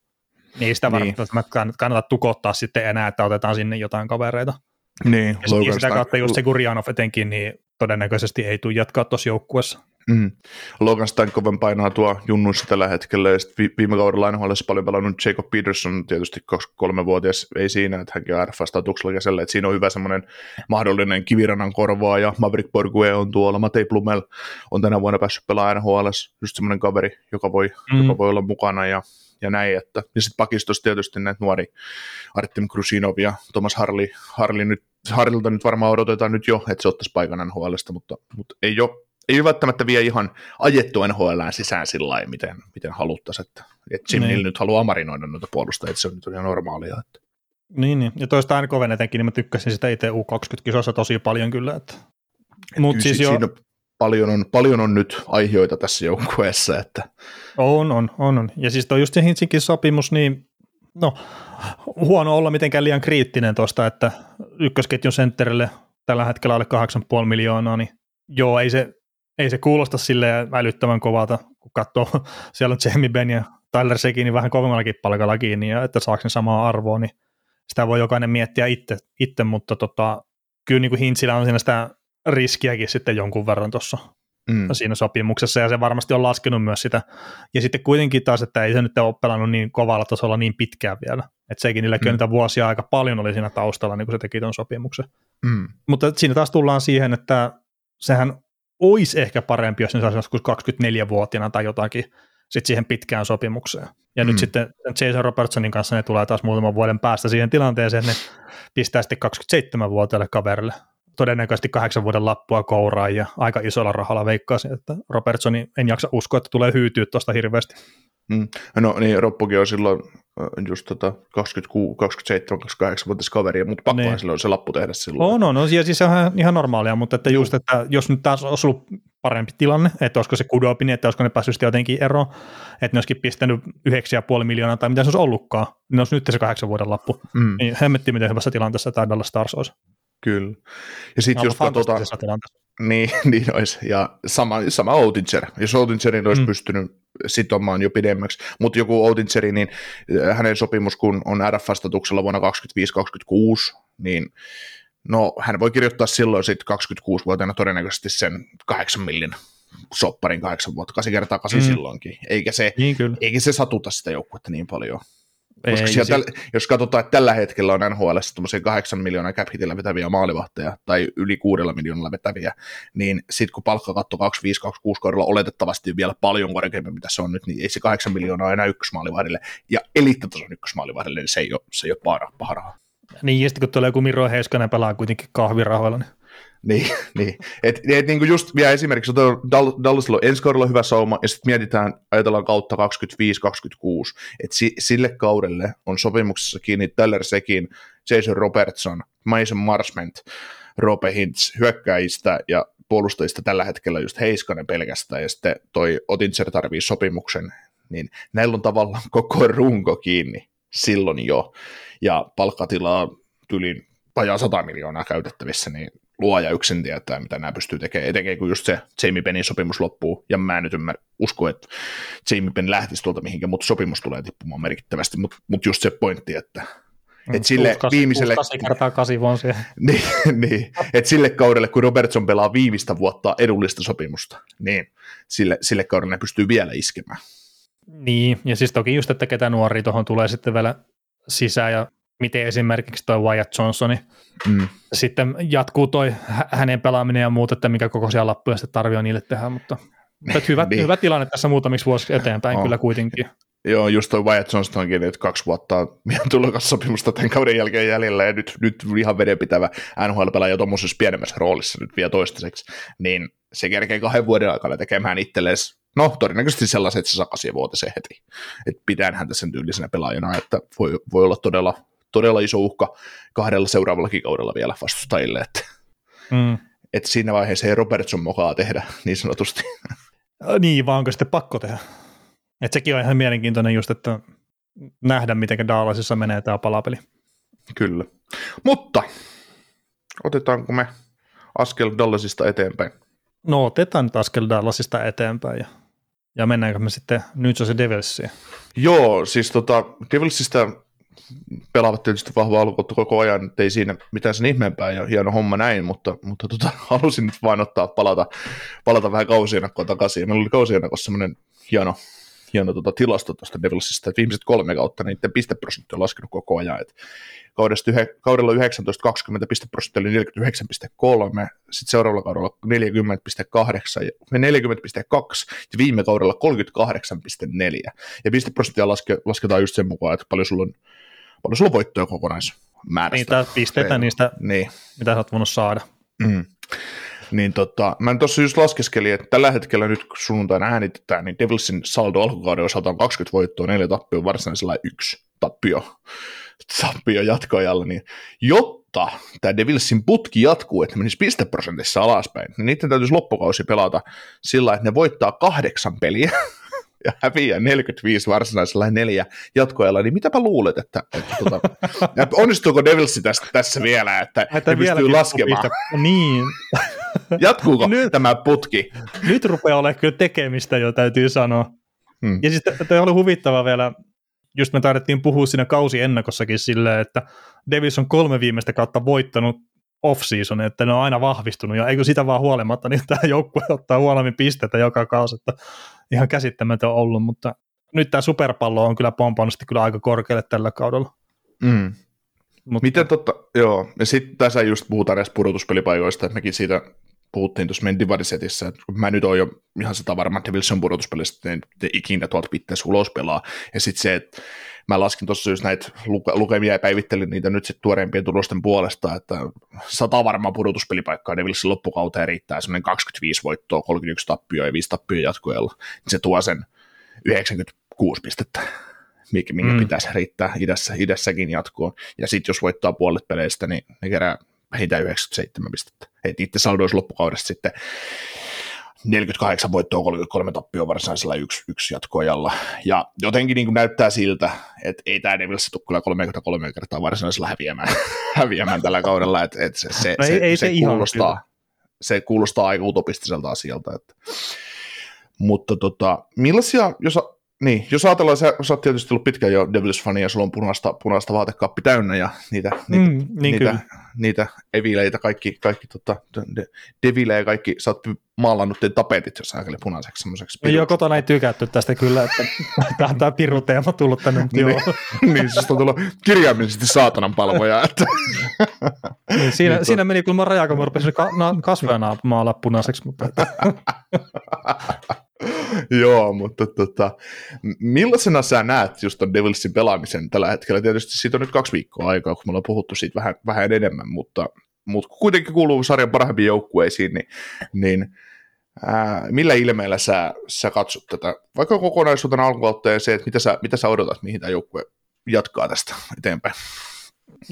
Niin sitä niin. välttämättä kannata tukottaa sitten enää, että otetaan sinne jotain kavereita. Niin, ja Logan sitä kautta just se Gurjanov etenkin, niin todennäköisesti ei tule jatkaa tuossa joukkuessa. Mm. Logan Stankoven painaa tuo junnuissa tällä hetkellä, ja sitten viime kaudella NHL paljon pelannut Jacob Peterson, tietysti kolmevuotias, ei siinä, että hänkin on RF-statuksella kesällä, että siinä on hyvä semmoinen mahdollinen kivirannan korvaa, ja Maverick Borgue on tuolla, Matei Plumel on tänä vuonna päässyt pelaamaan NHL, just semmoinen kaveri, joka voi, mm. joka voi olla mukana, ja ja näin. Että, ja sitten pakistossa tietysti näitä nuori Artem Krusinov ja Thomas Harli, Harli nyt, Harlilta nyt varmaan odotetaan nyt jo, että se ottaisi paikan NHLstä, mutta, mutta ei ole ei välttämättä vie ihan ajettu NHL sisään sillä lailla, miten, miten haluttaisiin, että, että Jim niin. nyt haluaa marinoida noita puolustajia, että se on nyt ihan normaalia. Että. Niin, niin, ja toista aina koven etenkin, niin mä tykkäsin sitä itse U20-kisossa tosi paljon kyllä. Että... Mut siis jo... siinä paljon on, paljon on nyt aiheita tässä joukkueessa. Että... On, on, on, on. Ja siis toi just se Hintsinkin sopimus, niin no, huono olla mitenkään liian kriittinen tuosta, että ykkösketjun sentterille tällä hetkellä alle 8,5 miljoonaa, niin joo, ei se, ei se kuulosta sille älyttömän kovalta, kun katsoo, siellä on Jamie Benn ja Tyler Sekin niin vähän kovemmallakin palkalla kiinni, ja että saako ne samaa arvoa, niin sitä voi jokainen miettiä itse, itse mutta tota, kyllä niin kuin Hintsillä on siinä sitä riskiäkin sitten jonkun verran tuossa mm. siinä sopimuksessa, ja se varmasti on laskenut myös sitä. Ja sitten kuitenkin taas, että ei se nyt ole pelannut niin kovalla tasolla niin pitkään vielä. Että sekin niillä mm. niitä vuosia aika paljon oli siinä taustalla, niin kuin se teki tuon sopimuksen. Mm. Mutta siinä taas tullaan siihen, että sehän olisi ehkä parempi, jos ne saisi joskus 24-vuotiaana tai jotakin sitten siihen pitkään sopimukseen. Ja mm. nyt sitten Jason Robertsonin kanssa ne tulee taas muutaman vuoden päästä siihen tilanteeseen, että ne pistää sitten 27-vuotiaille kaverille todennäköisesti kahdeksan vuoden lappua kouraan ja aika isolla rahalla veikkaisin, että Robertsoni en jaksa uskoa, että tulee hyytyä tuosta hirveästi. Mm. No niin, Roppokin on silloin just tota 26, 27, 28 vuotias kaveri, mutta pakkohan niin. silloin se lappu tehdä silloin. On, no, no, ja siis se on ihan normaalia, mutta että just, että jos nyt taas olisi ollut parempi tilanne, että olisiko se kudopini, että olisiko ne päässyt jotenkin eroon, että ne olisikin pistänyt 9,5 miljoonaa tai mitä se olisi ollutkaan, niin olisi nyt se kahdeksan vuoden lappu. Mm. Niin hemmetti, miten hyvässä tilanteessa tämä Dallas Stars olisi. Kyllä. Ja sitten jos katsotaan... Niin, niin olisi. Ja sama, sama Outinger. Jos Outingerin olisi mm. pystynyt sitomaan jo pidemmäksi, mutta joku Outingeri, niin äh, hänen sopimus kun on RF-vastatuksella vuonna 2025-2026, niin no hän voi kirjoittaa silloin sitten 26-vuotiaana todennäköisesti sen 8 millin sopparin kahdeksan vuotta, kasi kertaa kasi mm. silloinkin. Eikä se, niin eikä se satuta sitä joukkuetta niin paljon. Koska ei, sieltä, se... jos katsotaan, että tällä hetkellä on NHL tuommoisia 8 miljoonaa cap vetäviä maalivahteja tai yli kuudella miljoonalla vetäviä, niin sitten kun palkkakatto 25-26 kohdalla oletettavasti vielä paljon korkeampi, mitä se on nyt, niin ei se 8 miljoonaa enää ykkösmaalivahdille. Ja eliittitason ykkösmaalivahdille, niin se ei ole, se ei ole paha, paha raha. Niin, ja sitten kun tulee joku Miro Heiskanen pelaa kuitenkin kahvirahoilla, niin niin, niin. Et, et niin kuin just vielä esimerkiksi Dallasilla on ensi kaudella hyvä sauma, ja sitten mietitään, ajatellaan kautta 25-26, että si, sille kaudelle on sopimuksessa kiinni Teller Sekin, Jason Robertson, Mason Marsment, Rope Hintz hyökkäjistä ja puolustajista tällä hetkellä just Heiskanen pelkästään, ja sitten toi Otintser tarvii sopimuksen, niin näillä on tavallaan koko runko kiinni silloin jo, ja palkkatilaa tylin vajaa 100 miljoonaa käytettävissä, niin luoja yksin tietää, mitä nämä pystyy tekemään, etenkin kun just se Jamie Pennin sopimus loppuu, ja mä nyt ymmärrä, usko, että Jamie Penn lähtisi tuolta mihinkään, mutta sopimus tulee tippumaan merkittävästi, mutta mut just se pointti, että Mm, et sille kasi, viimeiselle... kertaa kasi niin, niin, että sille kaudelle, kun Robertson pelaa viimeistä vuotta edullista sopimusta, niin sille, sille kaudelle ne pystyy vielä iskemään. Niin, ja siis toki just, että ketä nuori tuohon tulee sitten vielä sisään, ja miten esimerkiksi toi Wyatt Johnsoni mm. sitten jatkuu toi hänen pelaaminen ja muut, että mikä kokoisia lappuja sitten tarvii niille tehdä, mutta, mutta hyvä, niin. hyvä tilanne tässä muutamiksi vuosiksi eteenpäin oh. kyllä kuitenkin. Joo, just toi Wyatt Johnstonkin, että kaksi vuotta on tulokassopimusta tämän kauden jälkeen jäljellä, ja nyt, nyt ihan vedenpitävä NHL-pelaaja tuommoisessa pienemmässä roolissa nyt vielä toistaiseksi, niin se kerkee kahden vuoden aikana tekemään itselleen no todennäköisesti sellaiset, että se saa vuotisen heti. Että pidän häntä sen tyylisenä pelaajana, että voi, voi olla todella todella iso uhka kahdella seuraavallakin kaudella vielä vastustajille, että, mm. että siinä vaiheessa ei Robertson mokaa tehdä niin sanotusti. Niin, vaan onko sitten pakko tehdä? Että sekin on ihan mielenkiintoinen just, että nähdä, miten Dallasissa menee tämä palapeli. Kyllä. Mutta otetaanko me askel Dallasista eteenpäin? No otetaan nyt askel Dallasista eteenpäin ja Ja mennäänkö me sitten nyt se Devilsiin? Joo, siis tota, Devilsistä pelaavat tietysti vahva alku koko ajan, ei siinä mitään sen ihmeempää ja hieno homma näin, mutta, mutta tota, halusin nyt vain ottaa palata, palata vähän kausienakkoa takaisin. Meillä oli kausienakkossa semmoinen hieno, hieno tota, tilasto tuosta Devilsista, että viimeiset kolme kautta niiden pisteprosentti on laskenut koko ajan, että kaudesta yhe, kaudella 19-20 pisteprosentti oli 49,3, sitten seuraavalla kaudella 40,8 ja 40,2 ja viime kaudella 38,4. Ja pisteprosenttia laske, lasketaan just sen mukaan, että paljon sulla on, paljon sulla voittoja kokonaismäärästä. Niitä pisteitä niistä, niin. mitä sä oot voinut saada. Mm. Niin tota, mä tuossa just laskeskelin, että tällä hetkellä nyt kun sunnuntaina äänitetään, niin Devilsin saldo alkukauden osalta on 20 voittoa, 4 tappio, varsinaisella yksi tappio, tappio jatkoajalla, niin jotta tämä Devilsin putki jatkuu, että menisi pisteprosentissa alaspäin, niin niiden täytyisi loppukausi pelata sillä, että ne voittaa kahdeksan peliä, ja häviää 45 varsinaisella neljä jatkoajalla, niin mitäpä luulet, että, että tuota, onnistuuko Devilsi tästä, tässä vielä, että, että ne pystyy laskemaan? Piste. Niin. Jatkuuko nyt, tämä putki? Nyt rupeaa olemaan kyllä tekemistä jo, täytyy sanoa. Hmm. Ja siis tämä oli huvittava vielä, just me taidettiin puhua siinä kausi ennakossakin silleen, että Davis on kolme viimeistä kautta voittanut off-season, että ne on aina vahvistunut, ja eikö sitä vaan huolimatta, niin tämä joukkue ottaa huonommin pisteitä joka kausi, että ihan käsittämätön ollut, mutta nyt tämä superpallo on kyllä pompannut kyllä aika korkealle tällä kaudella. Mm. Mutta... Miten totta, joo, ja sitten tässä just puhutaan edes pudotuspelipaikoista, että mekin siitä puhuttiin tuossa meidän Divarisetissä, että mä nyt oon jo ihan sitä varma, että Wilson pudotuspelistä että ne ikinä tuolta pitäisi ulos pelaa. Ja sitten se, että mä laskin tuossa just näitä luke- lukemia ja päivittelin niitä nyt sitten tuoreimpien tulosten puolesta, että sata varmaa pudotuspelipaikkaa Devilsin loppukauteen riittää semmoinen 25 voittoa, 31 tappioa ja 5 tappioa jatkoajalla. Se tuo sen 96 pistettä minkä mm. pitäisi riittää idässä, idässäkin jatkoon. Ja sitten jos voittaa puolet peleistä, niin ne kerää vähintään 97 pistettä. Et itse saldo olisi loppukaudesta sitten 48 voittoa, 33 tappioa varsinaisella yksi, yksi jatkoajalla. Ja jotenkin niin kuin näyttää siltä, että ei tämä Devils tule kyllä 33 kertaa varsinaisella häviämään, häviämään tällä kaudella. Että, että se, se, no ei, se, ei se, se kuulostaa, se kuulostaa aika utopistiselta asialta. Että. Mutta tota, millaisia, jos niin, jos ajatellaan, sä, sä oot tietysti ollut pitkään jo Devils-fani ja sulla on punaista, punaista vaatekaappi täynnä ja niitä, niitä, mm, niin niitä, niitä evileitä, kaikki, kaikki tota, de, devilejä, kaikki, sä oot maalannut teidän tapetit jos ajattelee punaiseksi semmoiseksi. No joo, kotona ei tykätty tästä kyllä, että tämä on tämä piruteema tullut tänne, mutta joo. niin, niin, siis on tullut kirjaimellisesti saatanan palvoja. Että. niin, siinä, niin, siinä meni kyllä raja, kun mä rupesin ka- na- kasvena maalla punaiseksi, mutta... Joo, mutta tota, millaisena sä näet just ton Devilsin pelaamisen tällä hetkellä? Tietysti siitä on nyt kaksi viikkoa aikaa, kun me ollaan puhuttu siitä vähän, vähän enemmän, mutta, mutta kuitenkin kuuluu sarjan parhaimpiin joukkueisiin, niin, niin ää, millä ilmeellä sä, sä katsot tätä, vaikka kokonaisuutena alkukautta ja se, että mitä sä, mitä sä odotat, mihin tämä joukkue jatkaa tästä eteenpäin?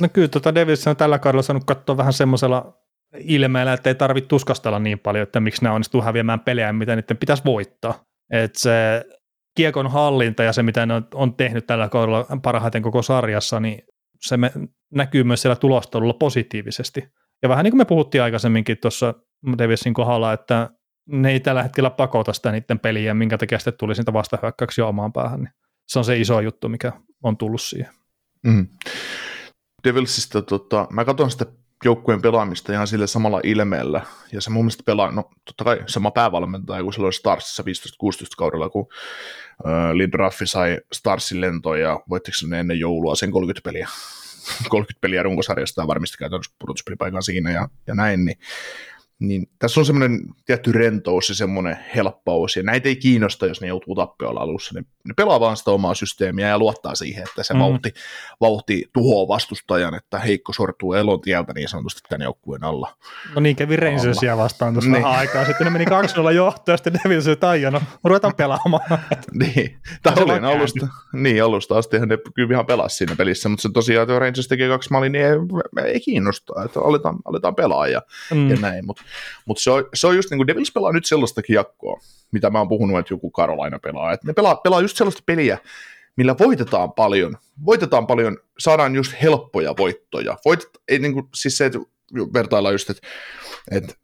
No kyllä, tota Devils on tällä kaudella saanut katsoa vähän semmoisella ilmeellä, että ei tarvitse tuskastella niin paljon, että miksi nämä onnistuu häviämään pelejä, mitä niiden pitäisi voittaa. Että se kiekon hallinta ja se, mitä ne on tehnyt tällä kaudella parhaiten koko sarjassa, niin se me, näkyy myös siellä tulostelulla positiivisesti. Ja vähän niin kuin me puhuttiin aikaisemminkin tuossa Davisin kohdalla, että ne ei tällä hetkellä pakota sitä niiden peliä, minkä takia sitten tuli siitä vastahyökkäyksiä omaan päähän. Niin se on se iso juttu, mikä on tullut siihen. Mm. Devilsista, tota, mä katson sitä joukkueen pelaamista ihan sille samalla ilmeellä. Ja se mun mielestä pelaa, no totta kai sama päävalmentaja kuin silloin Starsissa 15-16 kaudella, kun äh, Lindraffi sai Starsin lentoon ja voittiko ne ennen joulua sen 30 peliä. 30 peliä runkosarjasta ja käytännössä pudotuspelipaikan siinä ja, ja näin, niin niin tässä on semmoinen tietty rentous ja semmoinen helppous, ja näitä ei kiinnosta, jos ne joutuu tappiolla alussa. Ne, ne pelaa vaan sitä omaa systeemiä ja luottaa siihen, että se mm. vauhti, vauhti tuhoaa vastustajan, että heikko sortuu elon tieltä niin sanotusti tämän joukkueen alla. No niin kävi Rangersia vastaan tuossa niin. aikaa. Sitten ne meni 2-0 johtoon, ja sitten Devils että no, ruvetaan pelaamaan. niin, tämä oli alusta, niin, alusta asti ne kyllä ihan pelasi siinä pelissä, mutta se tosiaan, että Rangers tekee kaksi maalia, niin ei, ei kiinnosta, että aletaan, aletaan pelaa ja, mm. ja näin, mutta mutta se on, se on just niin kuin Devils pelaa nyt sellaista jakkoa, mitä mä oon puhunut, että joku Carolina pelaa. Että ne pelaa, pelaa just sellaista peliä, millä voitetaan paljon. Voitetaan paljon, saadaan just helppoja voittoja. Voitet, ei niin kuin, siis se, että vertaillaan just, että, että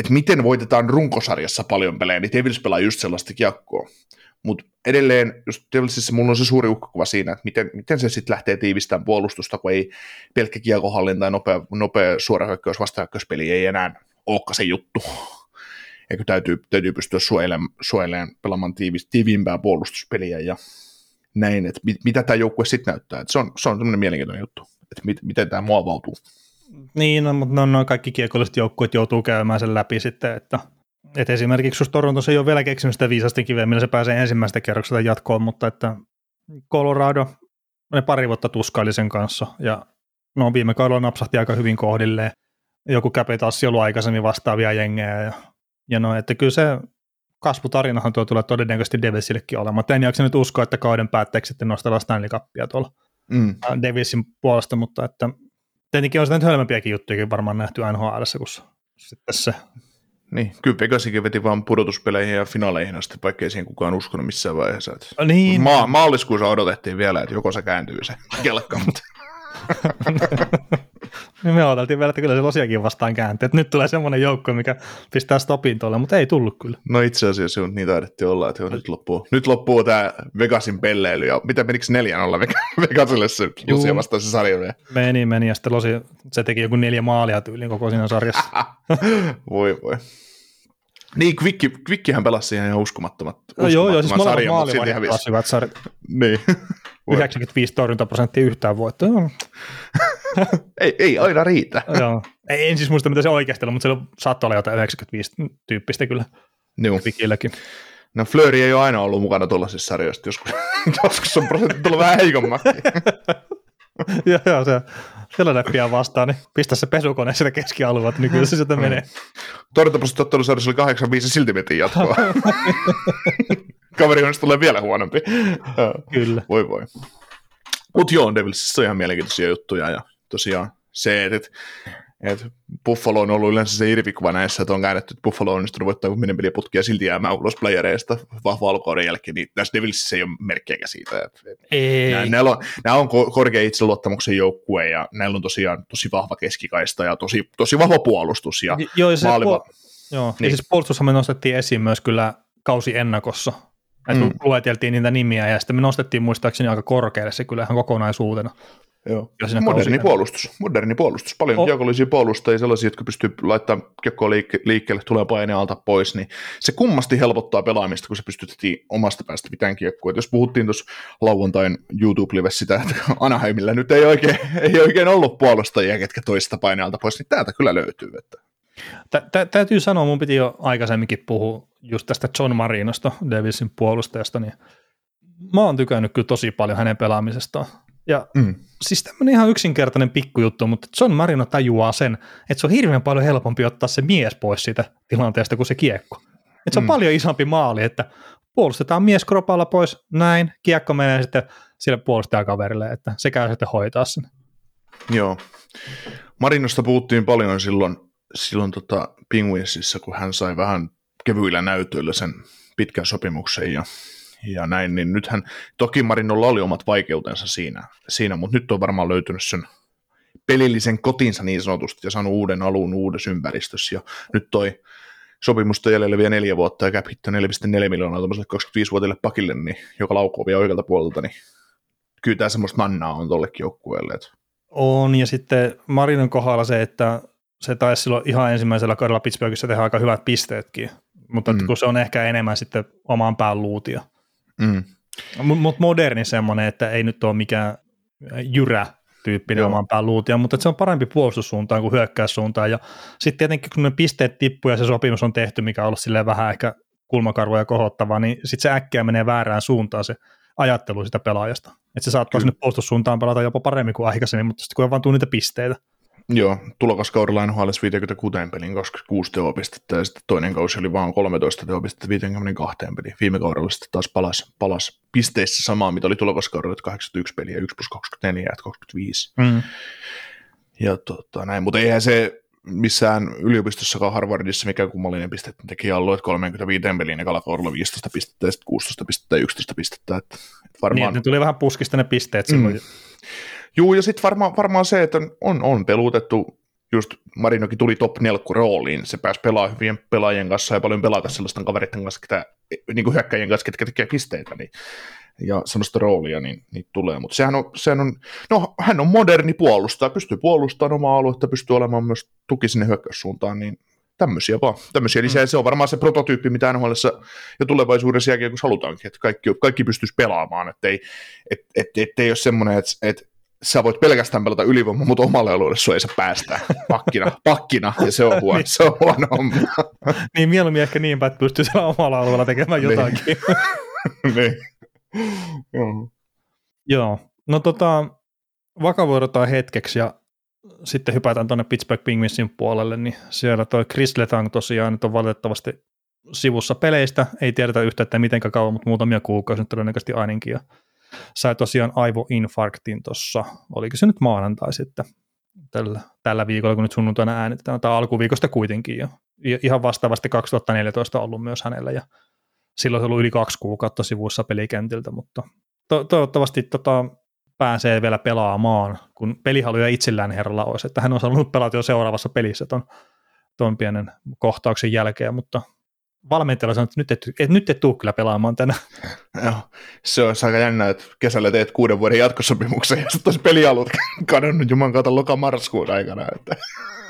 että miten voitetaan runkosarjassa paljon pelejä, niin Devils pelaa just sellaista kiekkoa. Mutta edelleen, just Devilsissä mulla on se suuri uhkakuva siinä, että miten, miten se sitten lähtee tiivistämään puolustusta, kun ei pelkkä kiekohallinta ja nopea, nopea suora hyökkäys, vastahyökkäyspeli ei enää olekaan se juttu. Eikö täytyy, täytyy pystyä suojelemaan, pelaamaan tiivis, tiiviimpää puolustuspeliä ja näin, että mit, mitä tämä joukkue sitten näyttää. Että se on, se on semmoinen mielenkiintoinen juttu, että mit, miten tämä muovautuu. Niin, no, mutta no, no, kaikki kiekolliset joukkueet joutuu käymään sen läpi sitten, että et esimerkiksi jos Torontossa ei ole vielä keksinyt sitä viisasti kiveä, millä se pääsee ensimmäistä kerroksesta jatkoon, mutta että Colorado, ne pari vuotta tuskaili sen kanssa, ja no viime kaudella napsahti aika hyvin kohdilleen. Joku Capitalsi ollut aikaisemmin vastaavia jengejä, ja, ja no, että kyllä se kasvutarinahan tuo tulee todennäköisesti Devilsillekin olemaan, mutta en jaksa nyt uskoa, että kauden päätteeksi sitten nostellaan Stanley Cupia tuolla mm. Devilsin puolesta, mutta että tietenkin on sitä nyt hölmempiäkin juttuja varmaan nähty NHL, kun sitten se niin, kyllä Pegasikin veti vaan pudotuspeleihin ja finaaleihin asti, vaikka ei siihen kukaan uskonut missään vaiheessa. Että niin. Ma- maaliskuussa odotettiin vielä, että joko se kääntyy se kelkka, mutta... niin me odoteltiin vielä, että kyllä se losiakin vastaan kääntyy. Että nyt tulee semmoinen joukko, mikä pistää stopin tuolle, mutta ei tullut kyllä. No itse asiassa niin taidettiin olla, että jo, nyt loppuu, nyt loppuu tämä Vegasin pelleily. Ja mitä menikö neljän olla Vegasille se Losia vastaan se sarja? Meni, meni ja sitten Losi, se teki joku neljä maalia tyyliin koko siinä sarjassa. voi voi. Niin, Kvikki, Kvikkihän pelasi ihan uskomattomat, no, joo, joo, siis sarjan, mutta silti hävisi. sarjat. niin. 95 torjuntaprosenttia yhtään voittoa. Ei, ei aina riitä. joo. Ei, en siis muista, mitä se oikeasti oli, mutta se saattoi olla jotain 95 tyyppistä kyllä. Joo. Kvikilläkin. No Flöri ei ole aina ollut mukana tuollaisissa sarjoissa, joskus, joskus on prosentti tullut vähän heikommaksi. joo, joo, se Philadelphia vastaan, niin pistä se pesukone sille keskialueelle, niin kyllä se sieltä mm. menee. Torjuntaprosentti ottelusarjassa oli 8-5 silti veti jatkoa. Kaveri on tulee vielä huonompi. Kyllä. Voi voi. Mutta joo, Devilsissä on ihan mielenkiintoisia juttuja ja tosiaan se, että et Buffalo on ollut yleensä se irvikuva näissä, että on käännetty, että Buffalo on onnistunut voittaa kymmenen peliputkia silti jäämään ulos playereista vahva alkuuden jälkeen, niin tässä Devilsissä ei ole merkkejä siitä. Että, ei. Nämä, on, nämä on korkea itseluottamuksen joukkue ja näillä on tosiaan tosi vahva keskikaista ja tosi, tosi vahva puolustus. Ja joo, se maaliva... puol- joo. Niin. ja siis puolustushan me nostettiin esiin myös kyllä kausi ennakossa, että mm. lueteltiin niitä nimiä ja sitten me nostettiin muistaakseni aika korkealle se kyllä ihan kokonaisuutena. Joo. Moderni puolustus. Moderni puolustus. Paljon oh. kiekollisia puolustajia, sellaisia, jotka pystyy laittamaan kiekkoa liike- liikkeelle, tulee paine alta pois, niin se kummasti helpottaa pelaamista, kun se pystyt omasta päästä mitään kiekkoa. Et jos puhuttiin tuossa lauantain YouTube-livessä sitä, että Anaheimilla nyt ei oikein, ei oikein ollut puolustajia, ketkä toista paine alta pois, niin täältä kyllä löytyy. Että. Tä, täytyy sanoa, mun piti jo aikaisemminkin puhua just tästä John Marinosta, Davisin puolustajasta, niin mä oon tykännyt kyllä tosi paljon hänen pelaamisestaan. Ja mm. siis tämmöinen ihan yksinkertainen pikkujuttu, mutta John Marino tajuaa sen, että se on hirveän paljon helpompi ottaa se mies pois siitä tilanteesta kuin se kiekko. Että se on mm. paljon isompi maali, että puolustetaan mies kropalla pois, näin, kiekko menee sitten sille puolustajakaverille, että se käy sitten hoitaa sen. Joo. Marinosta puhuttiin paljon silloin, silloin tota Penguinsissa, kun hän sai vähän kevyillä näytöillä sen pitkän sopimuksen ja ja näin, niin nythän toki Marinolla oli omat vaikeutensa siinä, siinä mutta nyt on varmaan löytynyt sen pelillisen kotinsa niin sanotusti ja saanut uuden alun uudessa ympäristössä ja nyt toi sopimusta jäljellä vielä neljä vuotta ja cap 4,4 miljoonaa tuollaiselle 25-vuotiaille pakille, niin joka laukoo vielä oikealta puolelta, niin kyllä tämä semmoista mannaa on tollekin joukkueelle. On, ja sitten Marinon kohdalla se, että se taisi silloin ihan ensimmäisellä kaudella Pittsburghissa tehdä aika hyvät pisteetkin, mutta mm. kun se on ehkä enemmän sitten omaan pään luutia. Mm. Mutta moderni semmoinen, että ei nyt ole mikään jyrä tyyppinen oman pään luutia, mutta se on parempi puolustussuuntaan kuin hyökkäyssuuntaan. Ja sitten tietenkin, kun ne pisteet tippuu ja se sopimus on tehty, mikä on ollut silleen vähän ehkä kulmakarvoja kohottavaa, niin sitten se äkkiä menee väärään suuntaan se ajattelu sitä pelaajasta. Että se saattaa sinne puolustussuuntaan pelata jopa paremmin kuin aikaisemmin, mutta sitten kun on vaan tuu niitä pisteitä. Joo, tulokaskaudella NHL 56 pelin 26 teopistettä ja sitten toinen kausi oli vain 13 teopistettä 52 peliin. Viime kaudella sitten taas palas, palas pisteissä samaa, mitä oli tulokaskaudella, 81 peliä, 1 plus 24 ja 25. Mm. Ja tota, näin, mutta eihän se missään yliopistossakaan Harvardissa mikä kummallinen pistettä teki alue, että 35 peliin ekalla kaudella 15 pistettä ja sitten 16 pistettä ja 11 pistettä. Että varmaan... Niin, ne tuli vähän puskista ne pisteet silloin. Mm. Juu, ja sitten varmaan, varmaan se, että on, on pelutettu just Marinokin tuli top 4 rooliin, se pääsi pelaamaan hyvien pelaajien kanssa ja paljon pelata sellaisten kaveritten kanssa, ketä, niin kuin hyökkäjien kanssa, ketkä tekee pisteitä, niin, ja sellaista roolia niin, niin tulee. Mutta sehän on, sehän on, no hän on moderni puolustaja, pystyy puolustamaan omaa aluetta, pystyy olemaan myös tuki sinne hyökkäyssuuntaan, niin tämmöisiä vaan. Tämmöisiä lisää. Mm. Se on varmaan se prototyyppi, mitä nhl ja tulevaisuudessa jälkeen, kun halutaankin, että kaikki, kaikki pystyisi pelaamaan, että ei, et, et, et, et ei ole semmoinen, että, että sä voit pelkästään pelata ylivoimaa, mutta omalle alueelle sua ei saa päästä pakkina, pakkina ja se on huono, niin. se on huono homma. niin mieluummin ehkä niin päin, että pystyy siellä omalla alueella tekemään niin. jotakin. niin. Joo. Joo. No tota, vakavoidutaan hetkeksi ja sitten hypätään tuonne Pittsburgh Penguinsin puolelle, niin siellä toi Chris Letang tosiaan nyt on valitettavasti sivussa peleistä, ei tiedetä yhtä, että miten kauan, mutta muutamia kuukausia todennäköisesti ainakin, ja sai tosiaan aivoinfarktin tuossa, oliko se nyt maanantai sitten, tällä, tällä viikolla, kun nyt sunnuntaina äänitetään, tai alkuviikosta kuitenkin jo. Ihan vastaavasti 2014 ollut myös hänellä, ja silloin se ollut yli kaksi kuukautta sivuissa pelikentiltä, mutta to- toivottavasti tota, pääsee vielä pelaamaan, kun pelihaluja itsellään herralla olisi, että hän on halunnut pelata jo seuraavassa pelissä ton, ton pienen kohtauksen jälkeen, mutta valmentajalla sanoi, että nyt et, et, nyt et tuu kyllä pelaamaan tänä. Joo, se olisi aika jännä, että kesällä teet kuuden vuoden jatkosopimuksen ja sitten olisi pelialut kadonnut juman kautta loka-marraskuun aikana. Että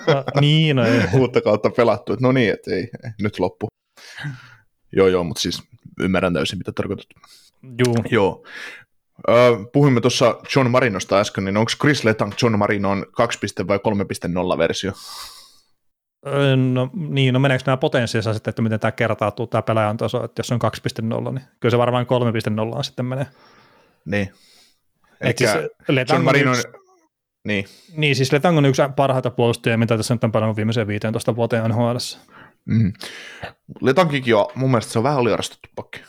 no, niin, no ei. Uutta kautta pelattu, että no niin, että ei, ei nyt loppu. Joo, joo, mutta siis ymmärrän täysin, mitä tarkoitat. Joo. Joo. puhuimme tuossa John Marinosta äsken, niin onko Chris Letang John Marinon 2. vai 3.0 versio? No niin, no meneekö nämä potenssiinsa sitten, että miten tämä kertautuu tämä pelaajan taso, että jos on 2.0, niin kyllä se varmaan 3.0 sitten menee. Niin. Ehkä siis John Marinon... Yksi, niin. niin, siis Letang on yksi parhaita puolustajia, mitä tässä nyt on pelannut viimeiseen 15 vuoteen NHL. Mm. Letankikin on, mun mielestä se on vähän aliarastettu pakki.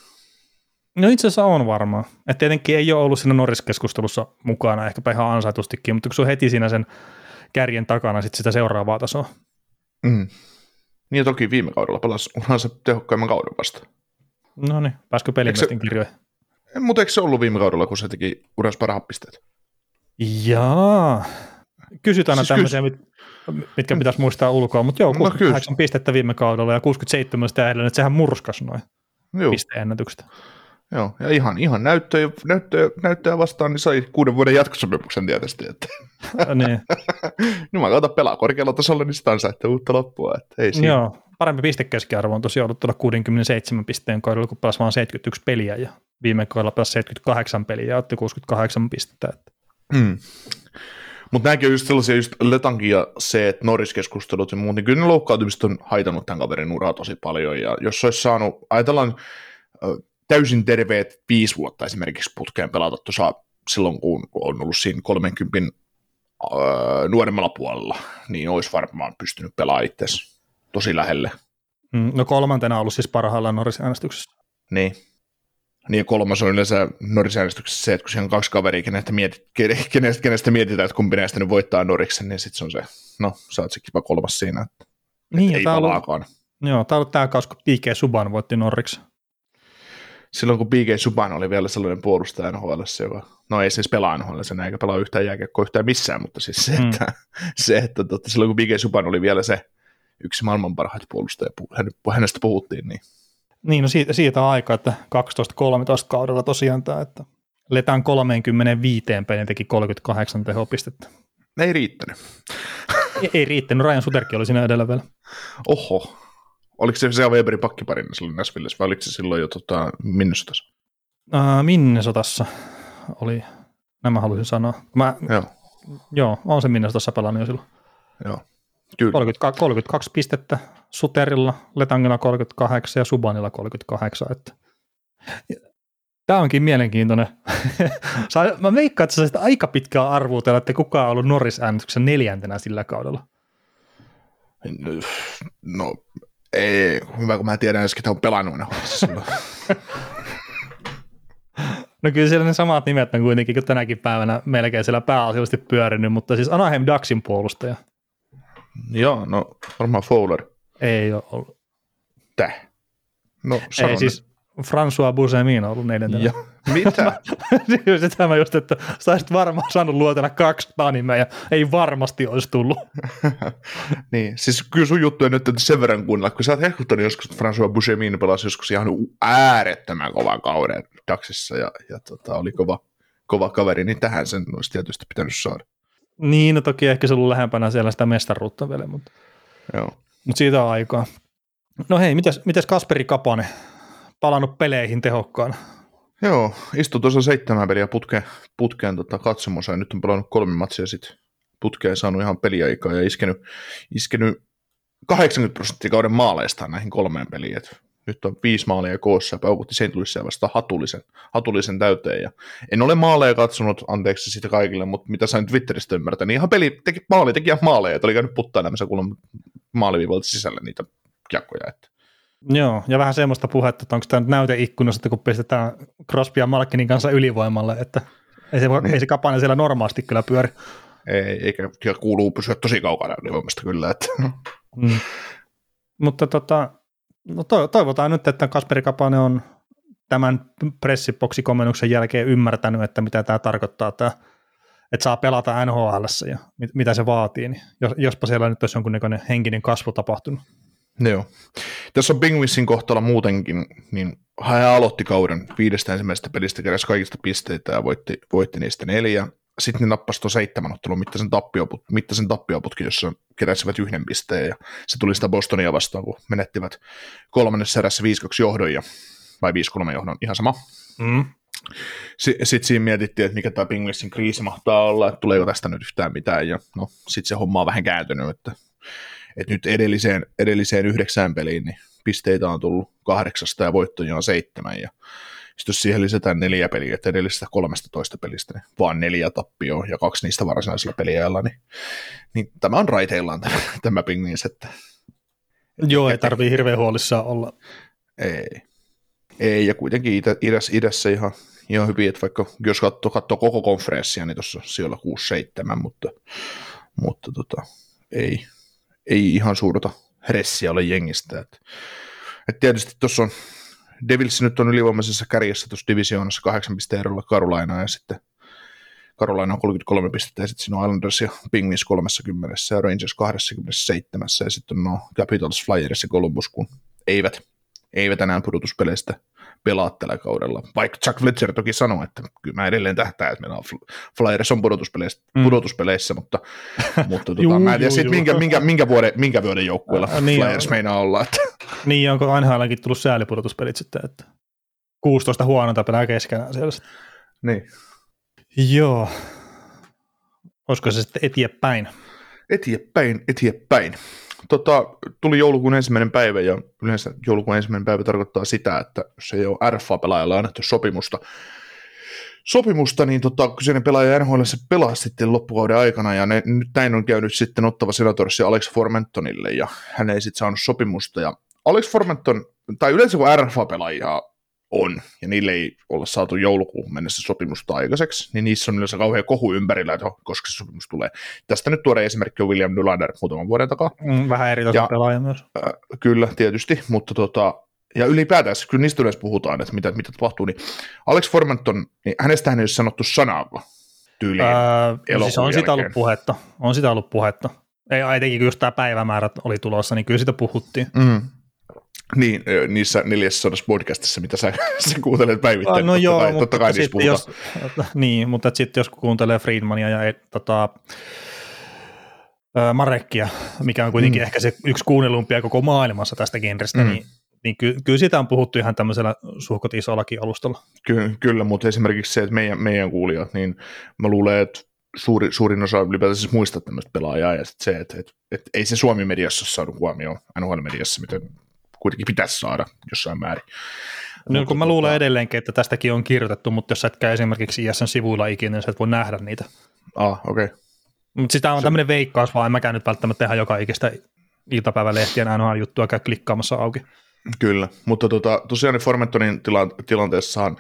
No itse asiassa on varmaan. Että tietenkin ei ole ollut siinä Norris-keskustelussa mukana, ehkäpä ihan ansaitustikin, mutta kun se on heti siinä sen kärjen takana sit sitä seuraavaa tasoa. Mm. Niin toki viime kaudella pelasi uransa tehokkaimman kauden vasta. No niin, pääskö pelimestin kirjoihin? Mutta eikö se ollut viime kaudella, kun se teki uransa parhaat pisteet? Jaa. Kysytään siis tämmöisiä, kys... mitkä pitäisi muistaa ulkoa, mutta joo, 68 no, pistettä viime kaudella ja 67 sitä edelleen, että sehän murskas noin pisteennätykset. Joo, ja ihan, ihan näyttöä, näyttöä, näyttöä vastaan, niin sai kuuden vuoden jatkosopimuksen tietysti. Että. niin. no mä katsotaan pelaa korkealla tasolla, niin sitä että uutta loppua. Että ei siinä. Joo, parempi pistekeskiarvo on tosiaan ollut tuolla 67 pisteen kohdalla, kun pelasi vain 71 peliä, ja viime kohdalla pelasi 78 peliä ja otti 68 pistettä. Että. Mm. Mutta nämäkin on just sellaisia, just Letankin ja se, että Norris-keskustelut ja muut, niin kyllä ne loukkaantumiset on haitannut tämän kaverin uraa tosi paljon, ja jos olisi saanut, ajatellaan, täysin terveet viisi vuotta esimerkiksi putkeen pelata tuossa silloin, kun on ollut siinä 30 äh, nuoremmalla puolella, niin olisi varmaan pystynyt pelaamaan itse tosi lähelle. Mm, no kolmantena on ollut siis parhaillaan Norris-äänestyksessä. Niin. Niin kolmas on yleensä Norris-äänestyksessä se, että kun siellä on kaksi kaveria, kenestä, mietit, kenestä, kenestä mietitään, että kumpi näistä nyt voittaa Norriksen, niin sitten se on se, no sä oot se kiva kolmas siinä, että, niin, että ei palaakaan. Joo, tämä on ollut tämä kausi, kun P.K. Suban voitti Norriksen silloin kun PG Subban oli vielä sellainen puolustaja NHL, joka, no ei siis pelaa NHL, sen eikä pelaa yhtään jääkiekkoa yhtään missään, mutta siis se, mm. että, se, että totta, silloin kun PG Subban oli vielä se yksi maailman parhaita puolustajia, hänestä puhuttiin, niin niin, no siitä, siitä on aika, että 12-13 kaudella tosiaan tämä, että Letään 35 pelin teki 38 tehopistettä. Ei riittänyt. ei, ei riittänyt, Ryan Suterkin oli siinä edellä vielä. Oho, Oliko se se Weberin pakkiparina silloin Nashvillessä vai oliko se silloin jo tota, Minnesotassa? Uh, Minnesotassa oli, nämä halusin sanoa. Mä, joo. joo, on se Minnesotassa pelannut jo silloin. Joo. Kyllä. 32, 32 pistettä Suterilla, Letangilla 38 ja Subanilla 38. Että. Tämä onkin mielenkiintoinen. Mä veikkaan, että sä aika pitkään arvuutella, että kuka on ollut Norris-äänestyksen neljäntenä sillä kaudella. No, ei, hyvä kun mä tiedän edes, ketä on pelannut ne No kyllä siellä ne samat nimet on kuitenkin kuin tänäkin päivänä melkein siellä pääasiallisesti pyörinyt, mutta siis Anaheim Ducksin puolustaja. Joo, no varmaan Fowler. Ei ole ollut. Täh? No, Ei siis François Busemin on ollut neljäntenä. Ja, mitä? Sitä mä just, että sä olisit varmaan saanut luotella kaksi nimeä ja ei varmasti olisi tullut. niin, siis kyllä sun juttu on nyt sen verran kuunnella, kun sä oot hehkuttanut joskus, että François Busemin pelasi joskus ihan äärettömän kovan kauden Daxissa ja, ja tota, oli kova, kova kaveri, niin tähän sen olisi tietysti pitänyt saada. Niin, no toki ehkä se ollut lähempänä siellä sitä mestaruutta vielä, mutta, Joo. mutta siitä on aikaa. No hei, mites, mites Kasperi Kapanen palannut peleihin tehokkaana? Joo, istui tuossa seitsemän peliä putkeen, putkeen tota, katsomossa ja nyt on pelannut kolme matsia sitten putkeen saanut ihan peliaikaa ja iskenyt, iskenyt 80 prosenttia kauden maaleista näihin kolmeen peliin. Et nyt on viisi maalia koossa ja paukutti St. Louisia vasta hatullisen, hatullisen täyteen. Ja en ole maaleja katsonut, anteeksi sitä kaikille, mutta mitä sain Twitteristä ymmärtää, niin ihan peli teki, maali teki maaleja, että oli käynyt puttailemassa kuulemma maaliviivalta sisällä niitä kiekkoja. Että. Joo, ja vähän semmoista puhetta, että onko tämä nyt näyteikkunassa, kun pistetään Crosby ja Malkinin kanssa ylivoimalle, että ei se, ei se kapainen siellä normaalisti kyllä pyöri. Ei, eikä ja kuuluu pysyä tosi kaukana ylivoimasta kyllä. Että. Mm. Mutta tota, no to, toivotaan nyt, että Kasperi Kapanen on tämän pressiboksikomennuksen jälkeen ymmärtänyt, että mitä tämä tarkoittaa, tämä, että saa pelata NHL ja mit, mitä se vaatii, niin jos, jospa siellä nyt olisi jonkunnäköinen henkinen kasvu tapahtunut. Joo. Tässä on Penguinsin kohtalo muutenkin, niin hän aloitti kauden viidestä ensimmäisestä pelistä, keräsi kaikista pisteitä ja voitti, voitti niistä neljä. Sitten ne nappasi tuon seitsemän ottelun mittaisen, tappioput, mittaisen tappioputkin, jossa keräsivät yhden pisteen ja se tuli sitä Bostonia vastaan, kun menettivät kolmannessa erässä 5-2 johdon ja, vai 5-3 johdon, ihan sama. Mm. Sitten siinä mietittiin, että mikä tämä Penguinsin kriisi mahtaa olla, että tuleeko tästä nyt yhtään mitään, ja no sitten se homma on vähän kääntynyt, että että nyt edelliseen, edelliseen yhdeksään peliin niin pisteitä on tullut kahdeksasta ja voittoja on seitsemän ja sitten jos siihen lisätään neljä peliä, että edellisestä kolmesta toista pelistä, niin vaan neljä tappioa ja kaksi niistä varsinaisella peliajalla, niin, niin tämä on raiteillaan tämä, tämä Pingvins, että Joo, ei tarvii hirveän huolissaan olla. Ei. Ei, ja kuitenkin itä, idässä, idässä ihan, ihan hyvin, että vaikka jos katsoo, katsoo koko konferenssia, niin tuossa siellä 6-7, mutta, mutta tota, ei, ei ihan suurta ressiä ole jengistä. Et, et tietysti tuossa on, Devils nyt on ylivoimaisessa kärjessä tuossa divisioonassa kahdeksan pisteen erolla Carolina ja sitten Carolina on 33 pistettä ja sitten siinä on Islanders ja Penguins 30 ja Rangers 27 ja sitten on no Capitals, Flyers ja Columbus, kun eivät, eivät enää pudotuspeleistä pelaa tällä kaudella. Vaikka Chuck Fletcher toki sanoi, että kyllä mä edelleen tähtää, että meillä on Flyers on pudotuspeleissä, mm. pudotuspeleissä mutta, mutta tota, mä en tiedä sit, minkä, minkä, minkä, vuoden, minkä vuoden joukkueella äh, niin Flyers on. meinaa olla. Että. Niin, onko ainakin tullut säälipudotuspelit sitten, että 16 huonota pelaa keskenään siellä. Niin. Joo. Olisiko se sitten eteenpäin? Eteenpäin, eteenpäin tota, tuli joulukuun ensimmäinen päivä ja yleensä joulukuun ensimmäinen päivä tarkoittaa sitä, että jos ei ole RFA-pelaajalle annettu sopimusta, sopimusta, niin tota, kyseinen pelaaja NHL se pelaa sitten loppukauden aikana, ja ne, nyt näin on käynyt sitten ottava senatorissa Alex Formentonille, ja hän ei sitten saanut sopimusta, ja Alex Formenton, tai yleensä kun RFA-pelaajia on, ja niille ei olla saatu joulukuun mennessä sopimusta aikaiseksi, niin niissä on yleensä kauhean kohu ympärillä, että koska se sopimus tulee. Tästä nyt tuore esimerkki on William Nylander muutaman vuoden takaa. Mm, vähän eri pelaaja myös. Äh, kyllä, tietysti, mutta tota, ja ylipäätään, kyllä niistä yleensä puhutaan, että mitä, mitä tapahtuu, niin Alex Formenton, niin hänestä ei ole sanottu sanaa tyyliin öö, siis on sitä ollut puhetta, on sitä ollut puhetta. Ei, etenkin kun just tämä päivämäärät oli tulossa, niin kyllä sitä puhuttiin. Mm. Niin, niissä 400 podcastissa, mitä sä, sä kuuntelet päivittäin. No joo, kai, mutta, kai sitten jos, niin, mutta sitten jos kuuntelee Friedmania ja et, tota, Marekkia, mikä on kuitenkin mm. ehkä se yksi kuunnelumpia koko maailmassa tästä genrestä, mm. niin, niin ky, kyllä sitä on puhuttu ihan tämmöisellä suhkot isollakin alustalla. Ky, kyllä, mutta esimerkiksi se, että meidän, meidän kuulijat, niin mä luulen, että suuri, suurin osa ylipäätään siis muistaa tämmöistä pelaajaa, ja sitten se, että, että, että, ei se Suomi-mediassa ole saanut huomioon NHL-mediassa, miten kuitenkin pitäisi saada jossain määrin. No, kun mä luulen tota- edelleenkin, että tästäkin on kirjoitettu, mutta jos sä et käy esimerkiksi ISN sivuilla ikinä, niin sä et voi nähdä niitä. Ah, okei. Okay. Mutta sitä on tämmöinen veikkaus, vaan en mäkään nyt välttämättä tehdä joka ikistä iltapäivälehtien NHL-juttua käy klikkaamassa auki. Kyllä, mutta tota, tosiaan Formentonin tila- tilanteessahan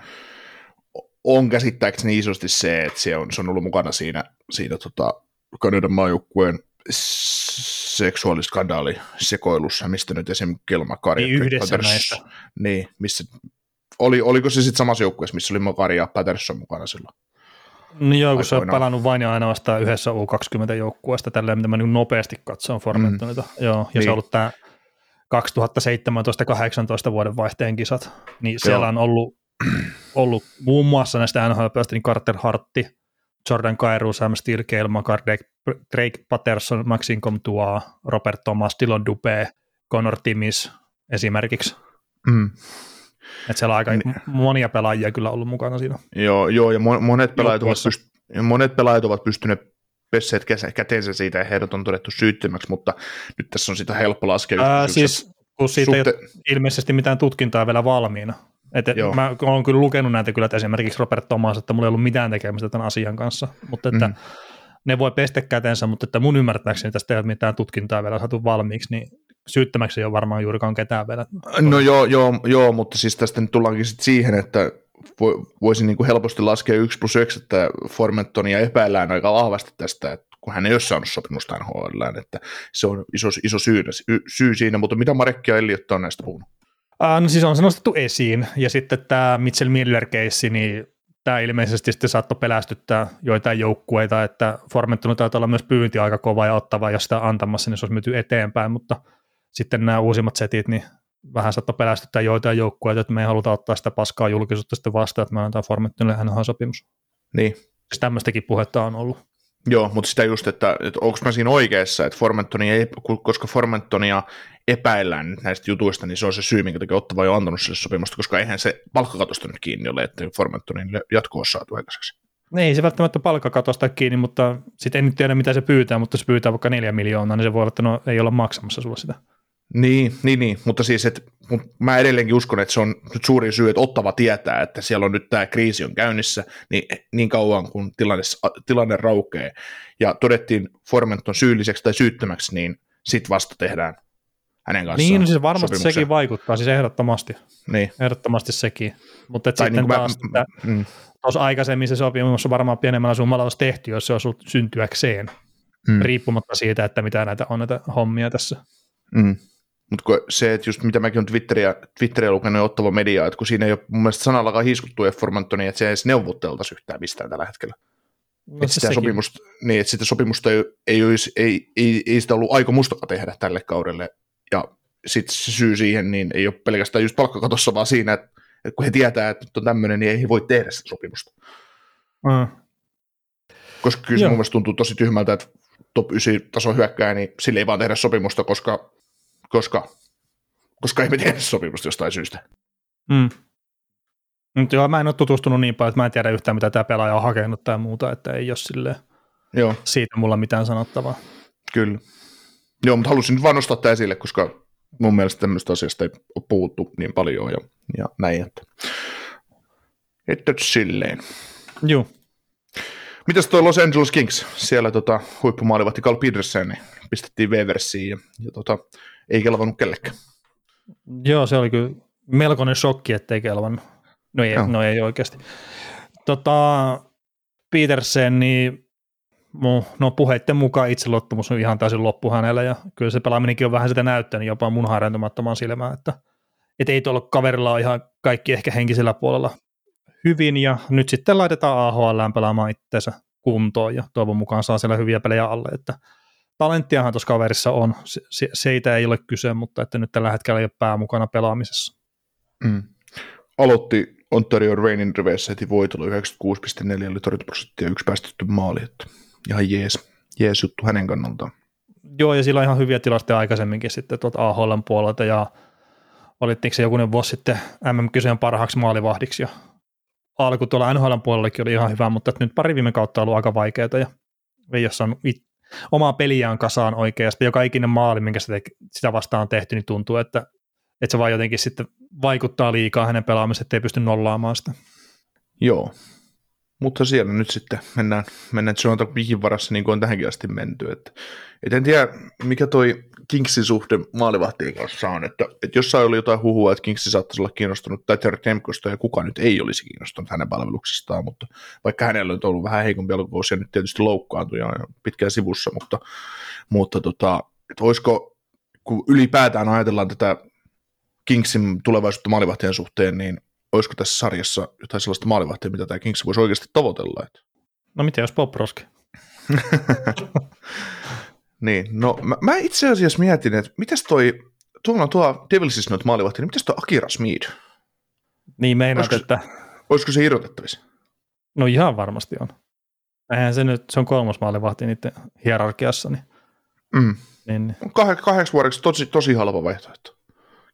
on käsittääkseni isosti se, että se on, se on ollut mukana siinä, siinä tota, Kanadan maajoukkueen seksuaaliskandaali sekoilussa, mistä nyt esim. Kelma Kari. Niin yhdessä näistä. Niin, missä oli, oliko se sitten samassa joukkueessa, missä oli Mokari ja Patterson mukana silloin? No joo, kun se on pelannut vain ja ainoastaan yhdessä U20-joukkueesta, tälleen mitä mä niin nopeasti katson Formentonita. Mm. Joo, ja niin. se Niin. on ollut tämä 2017-18 vuoden vaihteen kisat, niin siellä Joo. on ollut, ollut muun muassa näistä nhl niin Carter Hartti, Jordan Kairu, Sam Steele, Cale Makar, Drake, Patterson, Maxine Comtois, Robert Thomas, Dylan Dupé, Connor Timis esimerkiksi. Mm. Että siellä on aika Niin. monia pelaajia kyllä ollut mukana siinä. Joo, joo, ja mo- monet pelaajat, ovat pyst- monet pelaajat ovat pystyneet pesseet käteensä siitä ja heidät on todettu syyttömäksi, mutta nyt tässä on sitä helppo laskea. Ää, siis kun siitä ei Suhte- ole ilmeisesti mitään tutkintaa vielä valmiina. Et Joo. mä olen kyllä lukenut näitä kyllä, että esimerkiksi Robert Thomas, että mulla ei ollut mitään tekemistä tämän asian kanssa, mutta että Mm. ne voi pestä kätensä, mutta että mun ymmärtääkseni tästä ei ole mitään tutkintaa vielä saatu valmiiksi, niin syyttämäksi ei ole varmaan juurikaan ketään vielä. No joo, joo, joo, mutta siis tästä nyt tullaankin sit siihen, että vo- voisin niin kuin helposti laskea 1 plus 1, että Formentonia epäillään aika vahvasti tästä, että kun hän ei ole saanut sopimusta NHL, että se on iso, iso syy, syy siinä, mutta mitä Marekki ja Elliot on näistä puhunut? Ah, no siis on se nostettu esiin, ja sitten tämä Mitchell Miller-keissi, niin tämä ilmeisesti sitten saattoi pelästyttää joitain joukkueita, että Formentunut taitaa olla myös pyynti aika kova ja ottava, ja sitä antamassa, niin se olisi myyty eteenpäin, mutta sitten nämä uusimmat setit, niin vähän saattoi pelästyttää joitain joukkueita, että me ei haluta ottaa sitä paskaa julkisuutta sitten vastaan, että me annetaan Formentunille NHL-sopimus. Niin, Siis tämmöistäkin puhetta on ollut. Joo, mutta sitä just, että, että onko mä siinä oikeassa, että Formentonia, koska Formentonia epäillään näistä jutuista, niin se on se syy, minkä takia Ottava ole antanut sille sopimusta, koska eihän se palkkakatosta nyt kiinni ole, että Formentonin jatko olisi saatu aikaiseksi. Ei se välttämättä palkkakatosta kiinni, mutta sitten en nyt tiedä, mitä se pyytää, mutta jos pyytää vaikka neljä miljoonaa, niin se voi olla, että no, ei olla maksamassa sulle sitä. Niin, niin, niin. mutta siis et, mut mä edelleenkin uskon, että se on nyt suuri syy, että Ottava tietää, että siellä on nyt tämä kriisi on käynnissä, niin, niin kauan kun tilanne, tilanne raukee ja todettiin Formenton syylliseksi tai syyttömäksi, niin sit vasta tehdään hänen kanssaan Niin, no siis varmasti sekin vaikuttaa, siis ehdottomasti, Niin. ehdottomasti sekin. Mutta sitten niin taas, mä, että mm, tuossa aikaisemmin se sopimus on varmaan pienemmällä summalla olisi tehty, jos se olisi syntyäkseen, mm, riippumatta siitä, että mitä näitä on näitä hommia tässä. mm. Mutta se, että just mitä mäkin olen Twitteriä, Twitteriä lukenut ottava mediaa, että kun siinä ei ole mun mielestä sanallakaan hiiskuttu F. Formantonia, että se ei edes neuvotteltaisi yhtään mistään tällä hetkellä. No, että sitä, sekin. sopimusta, niin, että sitä sopimusta ei, ei, olisi, ei, ei, ei sitä ollut aika mustakaan tehdä tälle kaudelle. Ja sitten se syy siihen niin ei ole pelkästään just palkkakatossa, vaan siinä, että, että kun he tietää, että nyt on tämmöinen, niin ei he voi tehdä sitä sopimusta. Mm. Koska kyllä se Joo. mun mielestä tuntuu tosi tyhmältä, että top 9 tason hyökkääjä, niin sille ei vaan tehdä sopimusta, koska, koska, koska ei me tehdä sopimusta jostain syystä. Mm. Mutta joo, mä en ole tutustunut niin paljon, että mä en tiedä yhtään, mitä tämä pelaaja on hakenut tai muuta, että ei ole silleen, Joo, siitä mulla mitään sanottavaa. kyllä. Joo, mutta halusin nyt vaan nostaa tämä esille, koska mun mielestä tämmöistä asiasta ei ole puhuttu niin paljon ja, ja näin, että, että silleen. Joo. Mitäs toi Los Angeles Kings? Siellä tota, huippumaalivahti Carl Petersen niin pistettiin Weversiin ja, ja tota, ei kelvannut kellekään. Joo, se oli kyllä melkoinen shokki, ettei kelvannut. No ei, no ei oikeasti. Tota, Petersen, niin no puheitten mukaan itseluottamus on ihan täysin loppu hänellä, ja kyllä se pelaaminenkin on vähän sitä näyttänyt jopa mun harjoitumattoman silmään, että et ei tuolla kaverilla ole ihan kaikki ehkä henkisellä puolella hyvin, ja nyt sitten laitetaan AHL pelaamaan itseensä kuntoon, ja toivon mukaan saa siellä hyviä pelejä alle, että talenttiahan tuossa kaverissa on, se, se, siitä ei ole kyse, mutta että nyt tällä hetkellä ei ole pää mukana pelaamisessa. Mm. Aloitti Ontario Rainin riveissä heti voitolla 96,4 oli torjuntaprosenttia yksi päästetty maali. Että ihan jees, jees juttu hänen kannaltaan. Joo, ja sillä on ihan hyviä tilastoja aikaisemminkin sitten tuolta AHLn puolelta, ja valittiinko se jokunen vuosi sitten MM-kysyjän parhaaksi maalivahdiksi, ja alku tuolla NHLn puolellakin oli ihan hyvä, mutta nyt pari viime kautta on ollut aika vaikeaa, ja ei ole saanut it- omaa peliään kasaan oikeasti. Joka ikinen maali, minkä sitä, vastaan on tehty, niin tuntuu, että, että se vaan jotenkin sitten vaikuttaa liikaa hänen pelaamiseen, ettei pysty nollaamaan sitä. Joo, mutta siellä nyt sitten mennään, mennään Jonathan Bigin varassa niin kuin on tähänkin asti menty. Että, et en tiedä, mikä toi Kingsin suhde maalivahtien kanssa on, että, että jossain oli jotain huhua, että Kingsi saattaisi olla kiinnostunut tai Temkosta ja kuka nyt ei olisi kiinnostunut hänen palveluksestaan, mutta vaikka hänellä on ollut vähän heikompi alkuvuosi ja nyt tietysti loukkaantui ja pitkään sivussa, mutta, mutta tota, että voisiko, kun ylipäätään ajatellaan tätä Kingsin tulevaisuutta maalivahtien suhteen, niin olisiko tässä sarjassa jotain sellaista maalivahtia, mitä tämä Kings voisi oikeasti tavoitella. Että. No mitä jos Bob Roski? niin, no mä, mä, itse asiassa mietin, että mitäs toi, tuolla on tuo Devilsis noita maalivahtia, niin mitäs toi Akira Smith? Niin meinaat, Olisiko- että Olisiko se irrotettavissa? no ihan varmasti on. Eihän se nyt, se on kolmas maalivahti niiden hierarkiassa, niin, Mm. niin niin. Kah- kahdeksi vuodeksi tosi, tosi halpa vaihtoehto.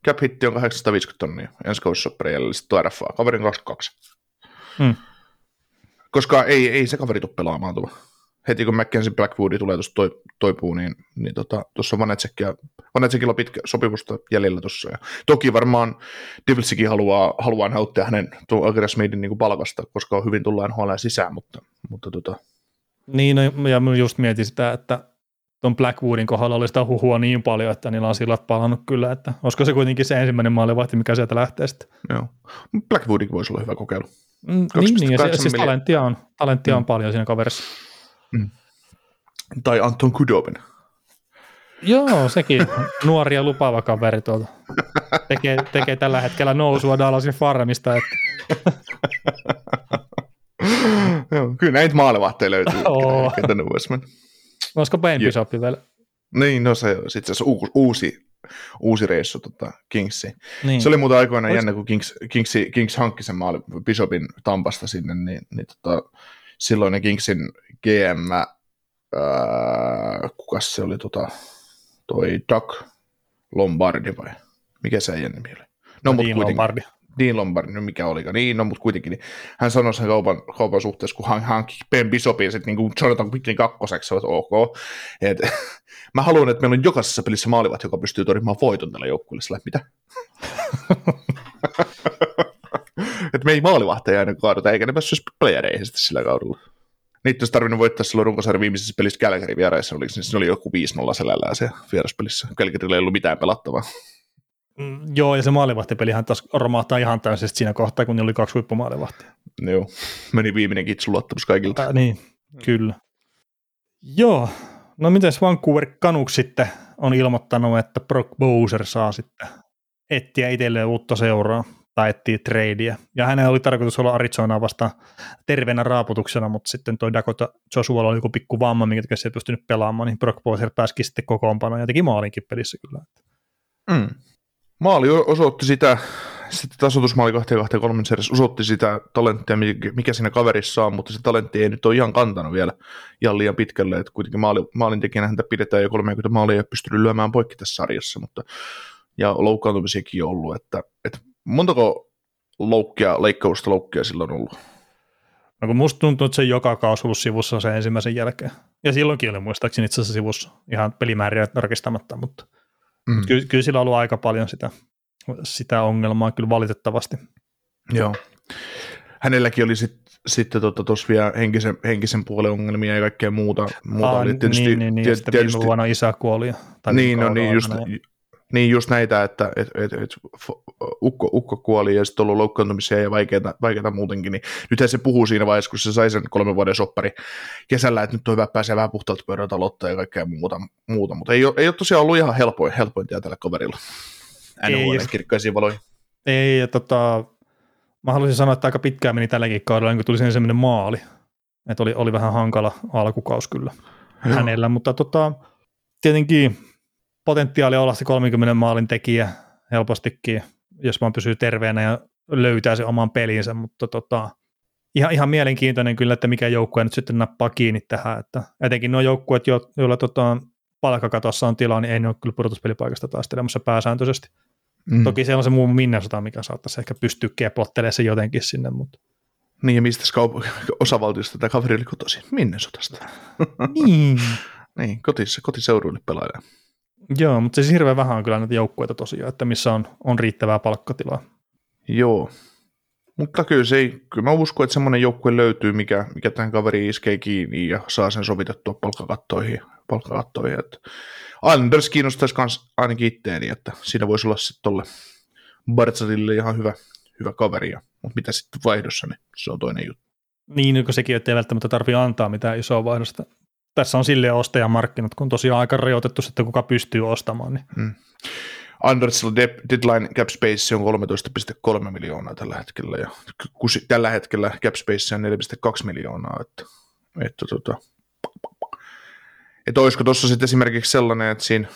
Cap hitti on 850 tonnia ensi kaudessa jäljellä, sitten tuo RFA, kaverin 22. Mm. Koska ei, ei se kaveri tule pelaamaan tuo. Heti kun Mackenzie Blackwoodi tulee tuosta toi, toipuu, niin, niin tuossa tota, on Vanetsekkia, Vanetsekilla on pitkä sopimusta jäljellä tuossa. Ja toki varmaan Devilsikin haluaa, haluaa nauttia hänen tuon Akira Smithin niin palkasta, koska on hyvin tullaan huoleen sisään, mutta, mutta tota, Niin, no, ja just mietin sitä, että tuon Blackwoodin kohdalla oli sitä huhua niin paljon, että niillä on sillat palannut kyllä, että olisiko se kuitenkin se ensimmäinen maalivahti, mikä sieltä lähtee sitten. joo. Blackwoodikin voisi olla hyvä kokeilu. Mm, niin, niin, ja se, 2,8 siis talenttia on, talenttia on Mm. paljon siinä kaverissa. Tai Anton Kudobin. Joo, sekin nuori ja lupaava kaveri tuolta. Tekee, tekee tällä hetkellä nousua Dallasin farmista, että Joo, kyllä näitä maalevahteja löytyy, Oo. ketä ne vois mennä. Olisiko Joo. Bishop vielä? Niin, no se on sitten se uusi, uusi, uusi reissu tota, Kingsiin. Niin. Se oli muuten aikoinaan Olis- jännä, kun Kings, Kings, Kings hankki sen maali Bishopin Tampasta sinne, niin, niin tota, silloin ne Kingsin GM, ää, kuka se oli, tota, toi Doug Lombardi vai mikä se äijän nimi oli? No, mutta kuitenkin. Lombardi. Dean Lombardi, no mikä olikaan, niin, no mutta kuitenkin, niin hän sanoi sen kaupan, kaupan suhteessa, kun hän hankki Ben Bishopin sitten niin kuin Jonathan Quickin kakkoseksi, että ok, että mä haluan, että meillä on jokaisessa pelissä maalivat, joka pystyy torjumaan voiton tällä joukkueelle, sillä mitä? että me ei maalivahteja aina kaadota, eikä ne päässyt playereihin sillä kaudella. Niitä olisi tarvinnut voittaa silloin runkosarjan viimeisessä pelissä Kälkärin vieraissa, oli, niin se oli joku 5-0 selällään se vieraspelissä. Kälkärillä ei ollut mitään pelattavaa. Mm, Joo, ja se maalivahtipelihän taas romahtaa ihan täysisesti siinä kohtaa, kun oli kaksi huippumaalivahtia. Joo, meni viimeinen kitsun kaikilta. Äh, niin, kyllä. Joo, no mites Vancouver Canucks sitten on ilmoittanut, että Brock Bowser saa sitten etsiä itselleen uutta seuraa tai etsiä tradeia. Ja hänellä oli tarkoitus olla Arizonaa vasta terveenä raaputuksena, mutta sitten toi Dakota Joshua oli joku pikku vamma, minkä se ei pystynyt pelaamaan, niin Brock Bowser pääsikin sitten kokoonpanoon ja teki maalinkin pelissä kyllä. Mm. Maali osoitti sitä, sitten tasoitusmaali 2 ja 2 kolmen seriassa osoitti sitä talenttia, mikä- siinä kaverissa on, mutta se talentti ei nyt ole ihan kantanut vielä ihan liian pitkälle, että kuitenkin maali, maalintekijänä häntä pidetään jo 30 maalia ja pystynyt lyömään poikki tässä sarjassa, mutta ja loukkaantumisiakin on ollut, että, että montako loukkia, leikkausta loukkia silloin on ollut? No kun musta tuntuu, että se joka kausi ollut sivussa sen ensimmäisen jälkeen. Ja silloinkin oli muistaakseni itse asiassa sivussa ihan pelimääriä tarkistamatta, mutta Mm. Kyllä, kyllä sillä on ollut aika paljon sitä, sitä ongelmaa kyllä valitettavasti. Joo. Hänelläkin oli sit, sitten tuossa tota, vielä henkisen, henkisen puolen ongelmia ja kaikkea muuta. muuta Aa, oli. Tietysti, niin, niin, niin, ja tiet- sitten viime vuonna isä kuoli. Tai niin, no, niin, just, niin just näitä, että et, et, et, ukko, ukko kuoli ja sitten ollut loukkaantumisia ja vaikeita, vaikeita muutenkin, niin nythän se puhuu siinä vaiheessa, kun se sai sen kolmen vuoden soppari kesällä, että nyt on hyvä pääsee vähän puhtaalta pöydältä aloittaa ja kaikkea muuta, muuta. mutta ei ole, ei ole tosiaan ollut ihan helpoin, helpoin tie tällä kaverilla. Ei, kirkkaisiin valoihin. Ei, ja tota, mä haluaisin sanoa, että aika pitkään meni tälläkin kaudella, kun tuli sinne semmoinen maali. Että oli, oli vähän hankala alkukaus kyllä Joo. hänellä, mutta tota, tietenkin potentiaali olla se 30 maalin tekijä helpostikin, jos vaan pysyy terveenä ja löytää se oman pelinsä, mutta tota, ihan, ihan mielenkiintoinen kyllä, että mikä joukkue nyt sitten nappaa kiinni tähän, että etenkin nuo joukkueet, jo, joilla tota, palkkakatossa on tilaa, niin ei ne ole kyllä pudotuspelipaikasta taistelemassa pääsääntöisesti. Mm. Toki siellä on se muu Minnesota, mikä saattaisi ehkä pystyä keplottelemaan se jotenkin sinne, mutta Niin, ja mistä kaup- osavaltiosta tämä kaveri oli kotoisin? Minnesotasta. niin. niin, kotis, kotiseuduille pelaaja. Joo, mutta siis hirveän vähän on kyllä näitä joukkueita tosiaan, että missä on, on riittävää palkkatilaa. Joo. Mutta kyllä, se ei, kyllä mä uskon, että semmoinen joukkue löytyy, mikä, mikä tähän kaveriin iskee kiinni ja saa sen sovitettua palkkakattoihin. palkkakattoihin. Että Anders kiinnostaisi kans ainakin itteeni, että siinä voisi olla sitten tolle Bartzatille ihan hyvä, hyvä kaveri. ja- Mutta mitä sitten vaihdossa, niin se on toinen juttu. Niin, kun sekin, että ei välttämättä tarvitse antaa mitään isoa vaihdosta. Tässä on silleen ostajamarkkinat, kun tosiaan aika rajoitettu sitten, kuka pystyy ostamaan. Niin. Andersilla deadline cap space on 13,3 miljoonaa tällä hetkellä, ja kusi, tällä hetkellä cap space on 4,2 miljoonaa, että, että, tota, että olisiko tuossa sitten esimerkiksi sellainen, että siinä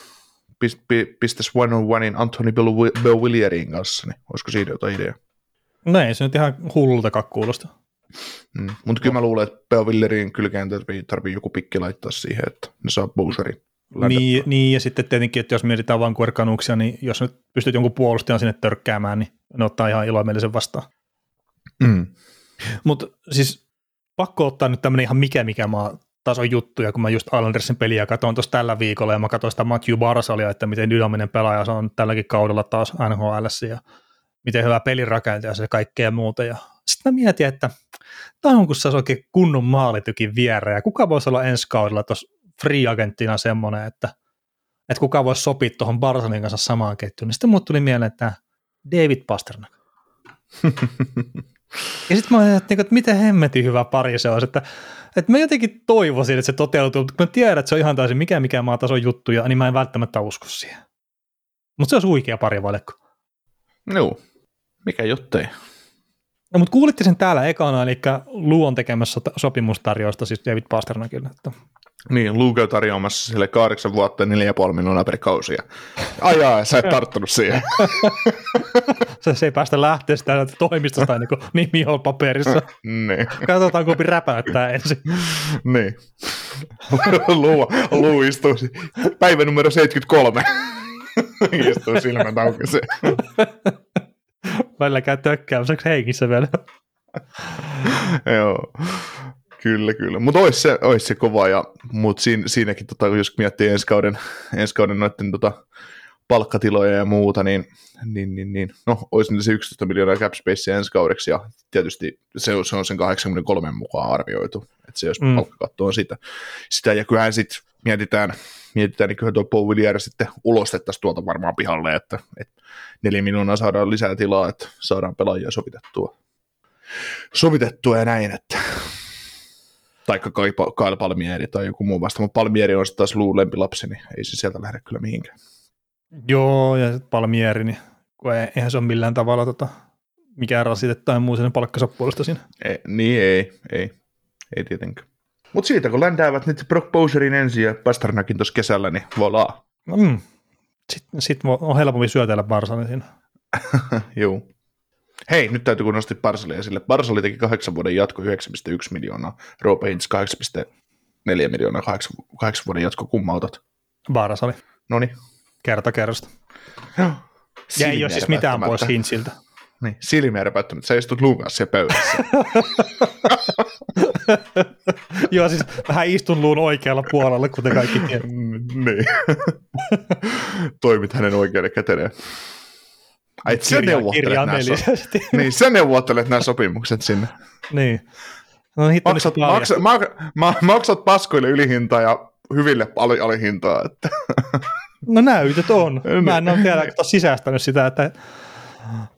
pistäisi one on onein Anthony Bill Willierin kanssa, niin olisiko siinä jotain ideaa? No ei se nyt ihan hullultakaan kuulosta. Mm. Mutta kyllä mä luulen, että Bill Willierin kylkeen tarvii, tarvii joku pikki laittaa siihen, että ne saa Bowserin. Niin, niin, ja sitten tietenkin, että jos mietitään Vancouver Canucksia, niin jos nyt pystyt jonkun puolustajan sinne törkkäämään, niin ne ottaa ihan ilomielisen vastaan. Mm. Mutta siis pakko ottaa nyt tämmöinen ihan mikä mikä maa tason juttuja, kun mä just Islandersin peliä katsoin tuossa tällä viikolla, ja mä katsoin sitä Matthew Barsalia, että miten dynaaminen pelaaja se on tälläkin kaudella taas NHL, ja miten hyvä pelirakentaja se kaikkea muuta, ja sitten mä mietin, että tämä on kun se oikein kunnon maalitykin vierä, ja kuka voisi olla ensi kaudella tuossa free agenttina semmoinen, että, että kuka voisi sopia tuohon Barcelin kanssa samaan ketjuun, niin sitten mulle tuli mieleen, että David Pasternak. ja sitten mä ajattelin, että, miten hemmetin hyvä pari se olisi, että, että mä jotenkin toivoisin, että se toteutuu, mutta kun mä tiedän, että se on ihan täysin mikä mikä maa tason juttuja, niin mä en välttämättä usko siihen. Mutta se olisi huikea pari valekko. Joo, mikä jottei. No, mutta kuulitte sen täällä ekana, eli Luon tekemässä sopimustarjoista, siis David Pasternakille. Että niin, Luke tarjoamassa sille kahdeksan vuotta neljä ja puoli miljoonaa per kausi. Ajaa, sä et tarttunut siihen. se, se ei päästä lähteä sitä toimistosta ennen kuin nimi on paperissa. niin. Katsotaan, kumpi räpäyttää ensin. niin. Luu, Luu istuu päivä numero 73. istuu silmät auki se. Välillä käy tökkäämässä hengissä vielä. Joo. Kyllä, kyllä. Mutta olisi se, ois se kova, ja, mutta siinä, siinäkin, tota, jos miettii ensi kauden, ensi kauden noiden tota, palkkatiloja ja muuta, niin, niin, niin, niin no, olisi se 11 miljoonaa cap space ensi kaudeksi, ja tietysti se, se on sen 83 mukaan arvioitu, että se jos mm. palkkakatto on sitä, sitä ja kyllähän sitten mietitään, mietitään, niin kyllä tuo Paul sitten ulostettaisiin tuolta varmaan pihalle, että, että neljä miljoonaa saadaan lisää tilaa, että saadaan pelaajia sovitettua, sovitettua ja näin, että taikka Kyle Palmieri tai joku muu vasta, mutta Palmieri on taas Luu lempilapsi, niin ei se sieltä lähde kyllä mihinkään. Joo, ja Palmieri, niin eihän se ole millään tavalla tota, mikään rasite tai muu sen palkkansa puolesta siinä. Ei, niin ei, ei, ei tietenkään. Mutta siitä kun ländäävät nyt Brock Bowserin ensin ja Pasternakin tuossa kesällä, niin volaa. Mm. Sitten sit on helpompi syötellä Barsanin siinä. Joo. Hei, nyt täytyy kun nostit Barsalia esille. Barsali teki kahdeksan vuoden jatko 9,1 miljoonaa, Roope Hintz 8,4 miljoonaa, kahdeksan, kahdeksan vuoden jatko, kumma otat? Barsali. Noni. Kerta kerrasta. Joo. Ja ei ole siis mitään pois Hintziltä. Niin, silmiä repäyttämättä. Sä istut luun kanssa pöydässä. Joo, siis vähän istun luun oikealla puolella, kuten kaikki tiedät. niin. Toimit hänen oikealle käteneen. Ai, sä neuvottelet nämä, so- niin, sä neuvottelet nämä sopimukset sinne. niin. No, hitto, maksat, maksa, ma, ma, maksat paskoille ylihintaa ja hyville ali, alihintaa. Että. no näytöt on. Mä en ole vielä sisäistänyt sitä, että,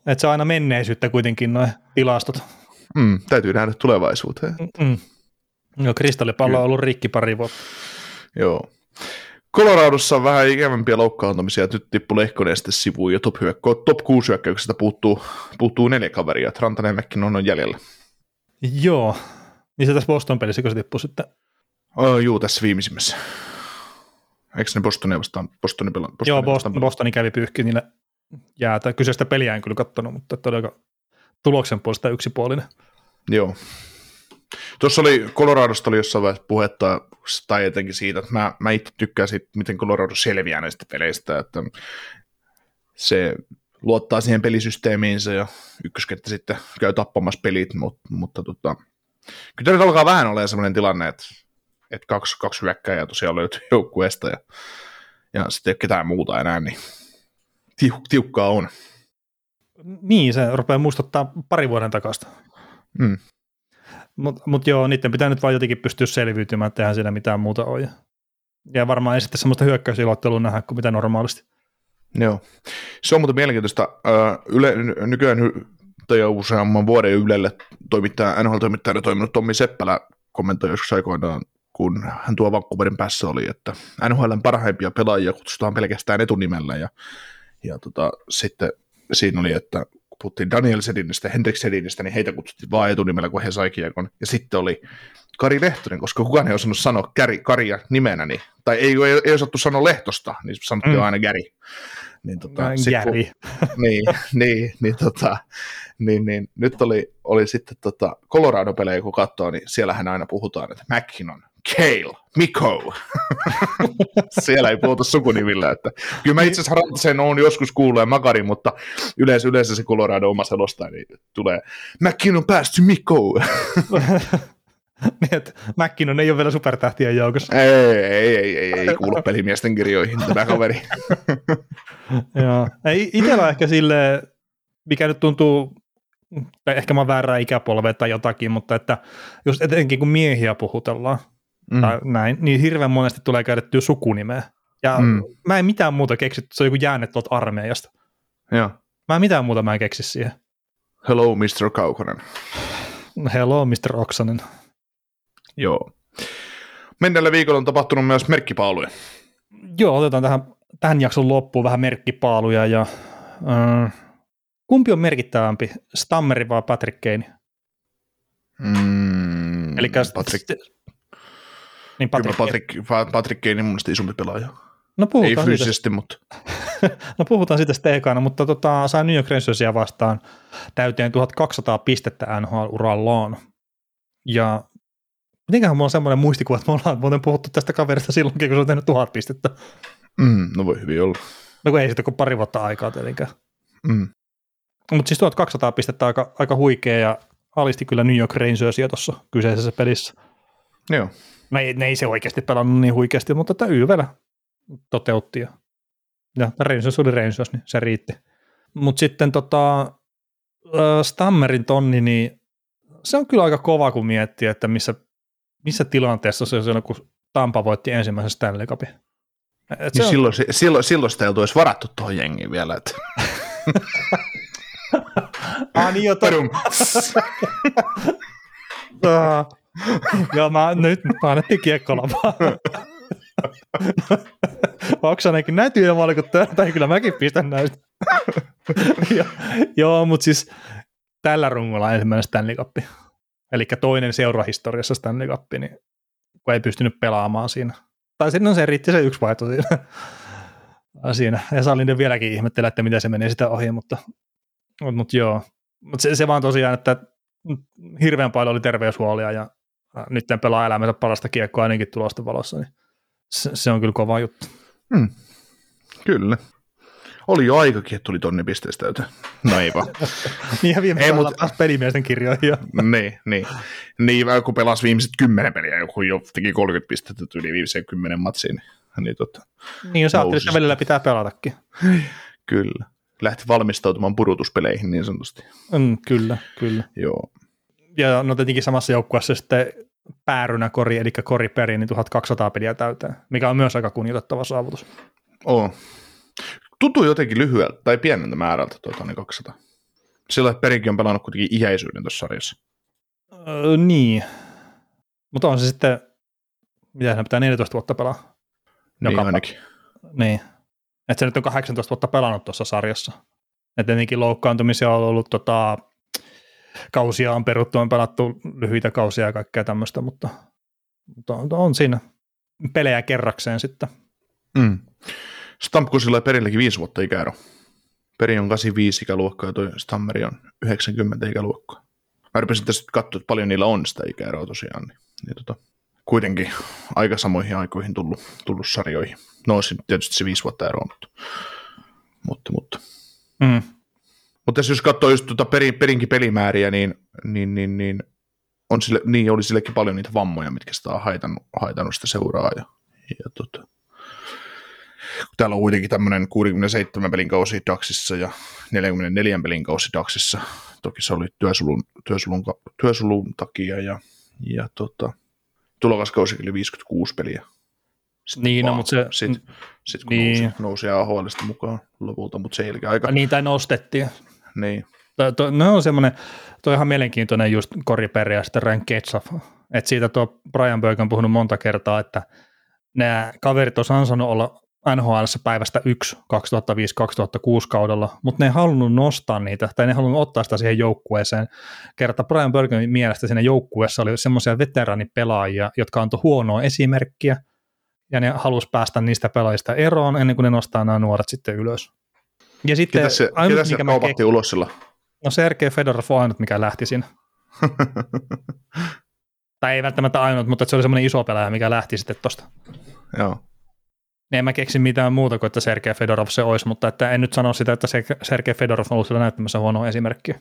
että se on aina menneisyyttä kuitenkin noin tilastot. Mm, täytyy nähdä tulevaisuuteen. Mm-mm. No, kristallipallo on ollut rikki pari vuotta. Joo. Coloradossa on vähän ikävämpiä loukkaantumisia, nyt tippui Lehkonen sitten sivuun ja top, hyökkö, top 6 hyökkäyksestä puuttuu, puuttuu neljä kaveria, Rantanen on, on jäljellä. Joo, niin se tässä Boston pelissä, kun se tippui sitten? Oh, juu, tässä viimeisimmässä. Eikö ne Bostonia vastaan? Bostonia pela, Bostonia Joo, Boston, Bostoni kävi pyyhki niille jäätä. Kyseistä peliä en kyllä katsonut, mutta todella tuloksen puolesta yksipuolinen. Joo, Tuossa oli, Coloradosta oli jossain vaiheessa puhetta, tai etenkin siitä, että mä, mä itse tykkään siitä, miten Colorado selviää näistä peleistä, että se luottaa siihen pelisysteemiinsä ja ykköskenttä sitten käy tappamassa pelit, mutta, mutta tota, kyllä nyt alkaa vähän olemaan sellainen tilanne, että, että kaksi, kaksi hyökkäjää tosiaan löytyy joukkueesta ja, ja sitten ei ole ketään muuta enää, niin tiu, tiukkaa on. Niin, se rupeaa muistuttaa pari vuoden takasta. Mm. Mutta mut joo, niiden pitää nyt vaan jotenkin pystyä selviytymään, että eihän siinä mitään muuta ole. Ja varmaan ei sitten semmoista hyökkäysilottelua nähdä kuin mitä normaalisti. Joo. Se on muuten mielenkiintoista. Yle, nykyään tai useamman vuoden Ylelle toimittaja, NHL-toimittajana toiminut Tommi Seppälä kommentoi joskus aikoinaan, kun hän tuo Vancouverin päässä oli, että NHLn parhaimpia pelaajia kutsutaan pelkästään etunimellä ja, Ja tota, sitten siinä oli, että kun puhuttiin Daniel Sedinistä ja Hendrik Sedinistä, niin heitä kutsuttiin vaan etunimellä, kun he sai kiekon. Ja sitten oli Kari Lehtonen, koska kukaan ei osannut sanoa Kari, Karia nimenä, niin, tai ei, ei, ei osattu sanoa Lehtosta, niin sanottiin mm. aina Gäri. Niin, tota, Näin sit, Gäri. Kun, niin, niin, niin, tota, niin, niin, nyt oli, oli sitten tota Colorado-pelejä, kun katsoo, niin siellähän aina puhutaan, että McKinnon, Kale, Mikko. Siellä ei puhuta sukunimillä. Että, kyllä mä itse asiassa Rantasen on joskus kuullut Makari, mutta yleensä, yleensä se Colorado oma selostaa, niin tulee McKinnon päästy Mikko. niin, että McKinnon ei ole vielä supertähtien joukossa. ei, ei, ei, ei, ei kuulu pelimiesten kirjoihin tämä kaveri. Joo. Itellä ehkä sille, mikä nyt tuntuu, tai ehkä mä oon väärää ikäpolvea tai jotakin, mutta että jos etenkin kun miehiä puhutellaan, mm. tai näin, niin hirveän monesti tulee käytettyä sukunimeä. Ja mm. mä en mitään muuta keksi, se on joku jäänne tuolta armeijasta. Joo. Mä en mitään muuta mä en keksi siihen. Hello, Mr. Kaukonen. Hello, Mr. Oksanen. Joo. Mennellä viikolla on tapahtunut myös merkkipaaluja. Joo, otetaan tähän, tähän jakson loppuun vähän merkkipaaluja. Ja, äh, kumpi on merkittävämpi, Stammeri vai Patrick Kane? Mm, Eli Patrick, niin Patrick, Patrick, Patrick, Patrick Kane on mun isompi pelaaja. no Ei puhutaan, siitä, fyysisesti, mutta no puhutaan siitä sitten ekana, mutta tota, sai New York Rangersia vastaan täyteen 1200 pistettä NHL-urallaan. Ja mitenköhän mulla on semmoinen muistikuva, että me ollaan muuten puhuttu tästä kaverista silloinkin, kun se on tehnyt tuhat pistettä. mm, no voi hyvin olla. No kun ei siitä kuin pari vuotta aikaa tietenkään. Mm. Mutta siis 1200 pistettä aika, aika huikea ja alisti kyllä New York Rangersia tuossa kyseisessä pelissä. Joo. No ei, ne ei se oikeasti pelannut niin huikeasti, mutta tämä YVllä toteutti. Ja, ja Rangers oli Rangers, niin se riitti. Mutta sitten tota, Stammerin tonni, niin se on kyllä aika kova, kun miettii, että missä, missä tilanteessa se on silloin, kun Tampa voitti ensimmäisen Stanley Cupin. Et se Niin on, silloin, se- silloin, silloin sitä ei oltu edes varattu tuohon jengiin vielä. Että. ah, niin jo, to. Joo, mä, nyt mä annettiin kiekkolapaa. Oksanenkin näytyy jo valkuttaa, tai kyllä mäkin pistän näistä. jo, joo, mutta siis tällä rungolla ensimmäinen Stanley Cup. Eli toinen seurahistoriassa Stanley Cup, niin kun ei pystynyt pelaamaan siinä. Tai sitten no se riitti se yksi vaihto siinä. siinä. Ja Salinen vieläkin ihmettelee, että miten se menee sitä ohi, mutta, mutta, mutta joo. Mutta se, se vaan tosiaan, että hirveän paljon oli terveyshuolia ja nyt pelaa elämänsä parasta kiekkoa ainakin tulosten valossa, niin se, se on kyllä kova juttu. Hmm. Kyllä. Oli jo aikakin, että tuli tonni pisteestä täyteen. No ei vaan. Niin ja viime Ei, mut- mutta... pelimiesten kirjoihin jo. niin, niin. Niin, kun pelasi viimeiset kymmenen peliä, joku jo teki 30 pistettä yli viimeiseen kymmenen matsiin. Niin tota, Niin jos ajattelee, että välillä pitää pelatakin. kyllä. Lähti valmistautumaan pudotuspeleihin niin sanotusti. Mm, kyllä, kyllä. Joo. Ja no tietenkin samassa joukkueessa sitten päärynä kori, eli kori peri, niin 1200 peliä täyteen, mikä on myös aika kunnioitettava saavutus. Oo. Tuntuu jotenkin lyhyeltä tai pieneltä määrältä tuo tonni 200. Sillä että Perikin on pelannut kuitenkin iäisyyden tuossa sarjassa. Öö, niin. Mutta on se sitten, mitä se pitää 14 vuotta pelaa? Niin Joka- ainakin. Niin. Että se nyt on 18 vuotta pelannut tuossa sarjassa. Et tietenkin loukkaantumisia on ollut, tota, kausia on peruttu, on pelattu lyhyitä kausia ja kaikkea tämmöistä, mutta, mutta on, on siinä pelejä kerrakseen sitten. Mm. Stampkusilla ja Perilläkin viisi vuotta ikäero. Peri on 85 ikäluokkaa ja toi Stammeri on 90 ikäluokkaa. Mä rupesin tässä katsoa, että paljon niillä on sitä ikäeroa tosiaan. Niin, niin tota, kuitenkin aika samoihin aikoihin tullut, tullut sarjoihin. No siinä tietysti se viisi vuotta eroa, mutta, mutta, mutta. Mm. Mutta jos katsoo just tuota perin, perinkin pelimääriä, niin, niin, niin, niin, on sille, niin oli sillekin paljon niitä vammoja, mitkä sitä on haitannut, haitannut sitä seuraa. Ja, ja tota, täällä on kuitenkin tämmöinen 67 pelin kausi Daxissa ja 44 pelin kausi Daxissa. Toki se oli työsulun, työsulun, työsulun takia ja, ja tota, tulokaskausi oli 56 peliä. Sitten Niin, no, vaan- mutta se- sit, sit kun niin. nousi, nousi AHLista mukaan lopulta, mutta se aika, Niitä nostettiin. Niin, To, to, no on semmoinen, tuo on ihan mielenkiintoinen just Cory Perry ja sitten Ketchaf. Että siitä tuo Brian Burke on puhunut monta kertaa, että nämä kaverit olisi ansainnut olla NHL päivästä 1 2005-2006 kaudella, mutta ne ei halunnut nostaa niitä, tai ne ei halunnut ottaa sitä siihen joukkueeseen. Kerta Brian Bergenin mielestä siinä joukkueessa oli semmoisia veteranipelaajia, jotka antoi huonoa esimerkkiä, ja ne halusi päästä niistä pelaajista eroon ennen kuin ne nostaa nämä nuoret sitten ylös. Ja sitten ketä se, ainut, ketä se mikä kaupattiin ulos sillä? No Sergei Fedorov on ainut, mikä lähti siinä. tai ei välttämättä ainut, mutta se oli semmoinen iso pelaaja, mikä lähti sitten tosta. Joo. Niin en mä keksi mitään muuta kuin, että Sergei Fedorov se olisi, mutta että en nyt sano sitä, että Sergei Fedorov on ollut sillä näyttämässä huonoa esimerkkiä.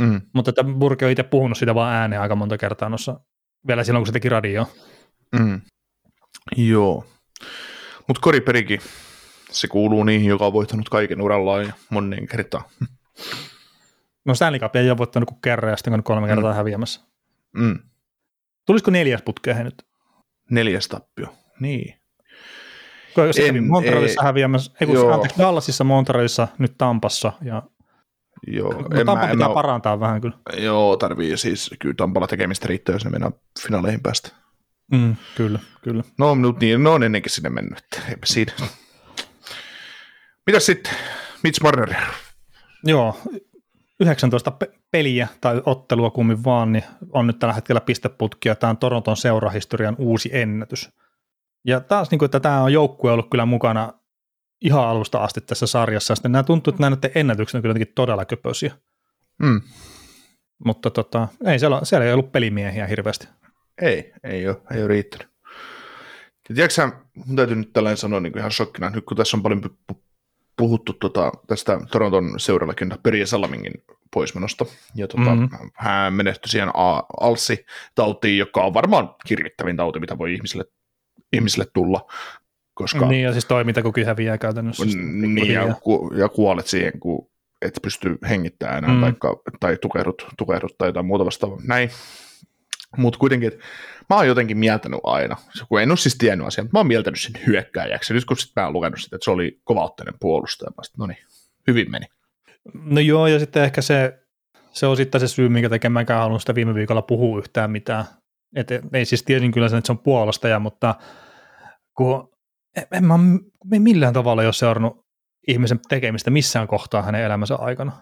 Mm. Mutta että Burke on itse puhunut sitä vaan ääneen aika monta kertaa noissa, vielä silloin, kun se teki radio. Mm. Joo. Mutta Kori Perikin, se kuuluu niihin, joka on voittanut kaiken urallaan ja monen kertaa. No Stanley Cup ei ole voittanut kuin kerran ja sitten kolme kertaa mm. häviämässä. Mm. Tulisiko neljäs putkeen nyt? Neljäs tappio, niin. Se en, Montrealissa ei, häviämässä, ei kun, anteeksi, Dallasissa, Montrealissa, nyt Tampassa ja Joo, no, en Tampa mä, pitää mä, parantaa vähän kyllä. Joo, tarvii siis kyllä Tampalla tekemistä riittää, jos ne mennään finaaleihin päästä. Mm, kyllä, kyllä. No, nyt niin, no on ennenkin sinne mennyt, eipä siinä. Mitäs sitten, Mitch Marner? Joo, 19 peliä tai ottelua kummin vaan, niin on nyt tällä hetkellä pisteputki ja tämä on Toronton seurahistorian uusi ennätys. Ja taas, niin kuin, että tämä on joukkue ollut kyllä mukana ihan alusta asti tässä sarjassa. Sitten nämä tuntuu, että näiden ennätykset on kyllä jotenkin todella köpöisiä. Mm. Mutta tota, ei siellä, siellä ei ollut pelimiehiä hirveästi. Ei, ei ole, ei ole riittänyt. Ja tiedätkö mun täytyy nyt tällainen sanoa niin kuin ihan shokkina, nyt kun tässä on paljon puhuttu tota, tästä Toronton seurallakin Perje Salamingin poismenosta. Ja tota, mm-hmm. hän menehtyi siihen Alssi-tautiin, joka on varmaan kirvittävin tauti, mitä voi ihmisille, ihmisille tulla. Koska, niin, ja siis toimintakyky häviää käytännössä. Niin, ja, ku, ja kuolet siihen, kun et pysty hengittämään enää, mm. taikka, tai tukehdut, tukehdut tai jotain muuta vastaavaa. Näin. Mutta kuitenkin, että mä oon jotenkin mieltänyt aina, kun en ole siis tiennyt asiaa, mutta mä oon mieltänyt sen hyökkääjäksi. Nyt kun sitten mä oon lukenut sitä, että se oli kovautteinen puolustaja, mä no niin, hyvin meni. No joo, ja sitten ehkä se, se on sitten se syy, minkä takia mäkään halunnut sitä viime viikolla puhua yhtään mitään. Et ei siis tiesin kyllä sen, että se on puolustaja, mutta kun en, en mä millään tavalla ole seurannut ihmisen tekemistä missään kohtaa hänen elämänsä aikana.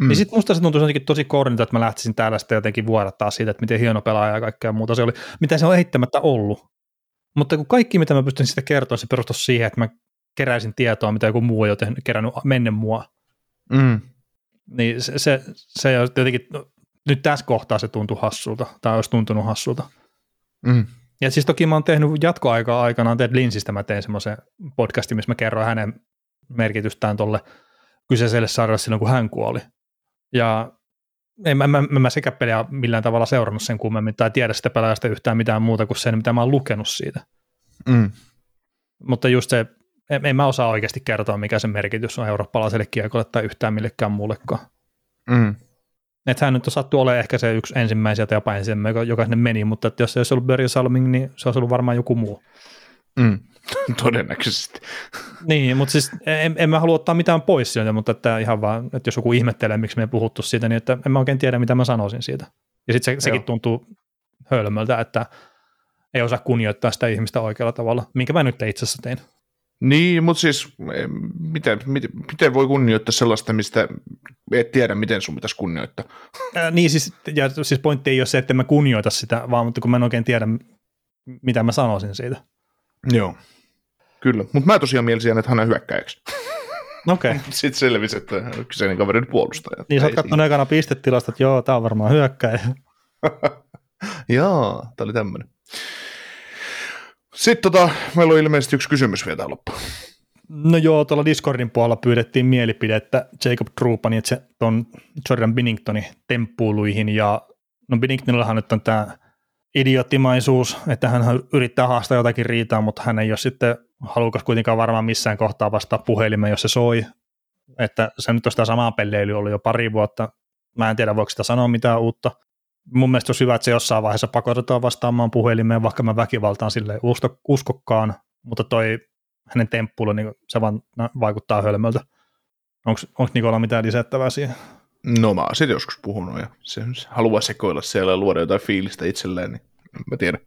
Mm. Niin sitten musta se tuntui jotenkin tosi kornilta, että mä lähtisin täällä sitten jotenkin vuodattaa siitä, että miten hieno pelaaja ja kaikkea muuta se oli, mitä se on eittämättä ollut. Mutta kun kaikki, mitä mä pystyn sitä kertoa, se perustuu siihen, että mä keräisin tietoa, mitä joku muu on jo tehnyt, kerännyt menne mua. Mm. Niin se, se, se jotenkin, no, nyt tässä kohtaa se tuntuu hassulta, tai olisi tuntunut hassulta. Mm. Ja siis toki mä oon tehnyt jatkoaikaa aikanaan Ted Linsistä, mä tein semmoisen podcastin, missä mä kerroin hänen merkitystään tuolle kyseiselle sarjalle silloin, kun hän kuoli. Ja en mä, mä, mä sekä peliä millään tavalla seurannut sen kummemmin tai tiedä sitä pelaajasta yhtään mitään muuta kuin sen, mitä mä oon lukenut siitä. Mm. Mutta just se, en, en mä osaa oikeasti kertoa, mikä sen merkitys on eurooppalaiselle kiekolle tai yhtään millekään muullekaan. Mm. Että hän nyt on sattu olemaan ehkä se yksi ensimmäisiä tai jopa ensimmäisiä, joka sinne meni, mutta että jos se olisi ollut Börje Salming, niin se olisi ollut varmaan joku muu. Mm. Todennäköisesti. niin, mutta siis en, en mä halua ottaa mitään pois sieltä, mutta että ihan vaan, että jos joku ihmettelee, miksi me ei puhuttu siitä, niin että en mä oikein tiedä, mitä mä sanoisin siitä. Ja sitten se, sekin tuntuu hölmöltä, että ei osaa kunnioittaa sitä ihmistä oikealla tavalla, minkä mä nyt itse asiassa tein. Niin, mutta siis miten, miten, miten voi kunnioittaa sellaista, mistä et tiedä, miten sun pitäisi kunnioittaa? Ää, niin, siis, ja siis pointti ei ole se, että mä kunnioita sitä, vaan mutta kun mä en oikein tiedä, mitä mä sanoisin siitä. Joo, kyllä. Mutta mä tosiaan mielisin, että hän on hyökkäjäksi. Okei. Okay. Sitten selvisi, että kyseinen kaveri puolustaja. Niin sä oot katsonut ekana pistettilasta, että joo, tää on varmaan hyökkäjä. joo, tää oli tämmöinen. Sitten tota, meillä on ilmeisesti yksi kysymys vielä loppuun. No joo, tuolla Discordin puolella pyydettiin mielipidettä Jacob Trupani, että se tuon Jordan Binningtonin temppuuluihin, ja no Binningtonillahan nyt on tämä idioottimaisuus, että hän yrittää haastaa jotakin riitaa, mutta hän ei ole sitten halukas kuitenkaan varmaan missään kohtaa vastaa puhelimeen, jos se soi. Että se nyt on sitä samaa pelleilyä ollut jo pari vuotta. Mä en tiedä, voiko sitä sanoa mitään uutta. Mun mielestä on hyvä, että se jossain vaiheessa pakotetaan vastaamaan puhelimeen, vaikka mä väkivaltaan sille uskokkaan, mutta toi hänen temppuilu, niin se vaan vaikuttaa hölmöltä. Onko Nikola mitään lisättävää siihen? No mä oon siitä joskus puhunut ja se haluaa sekoilla siellä ja luoda jotain fiilistä itselleen, niin mä tiedän.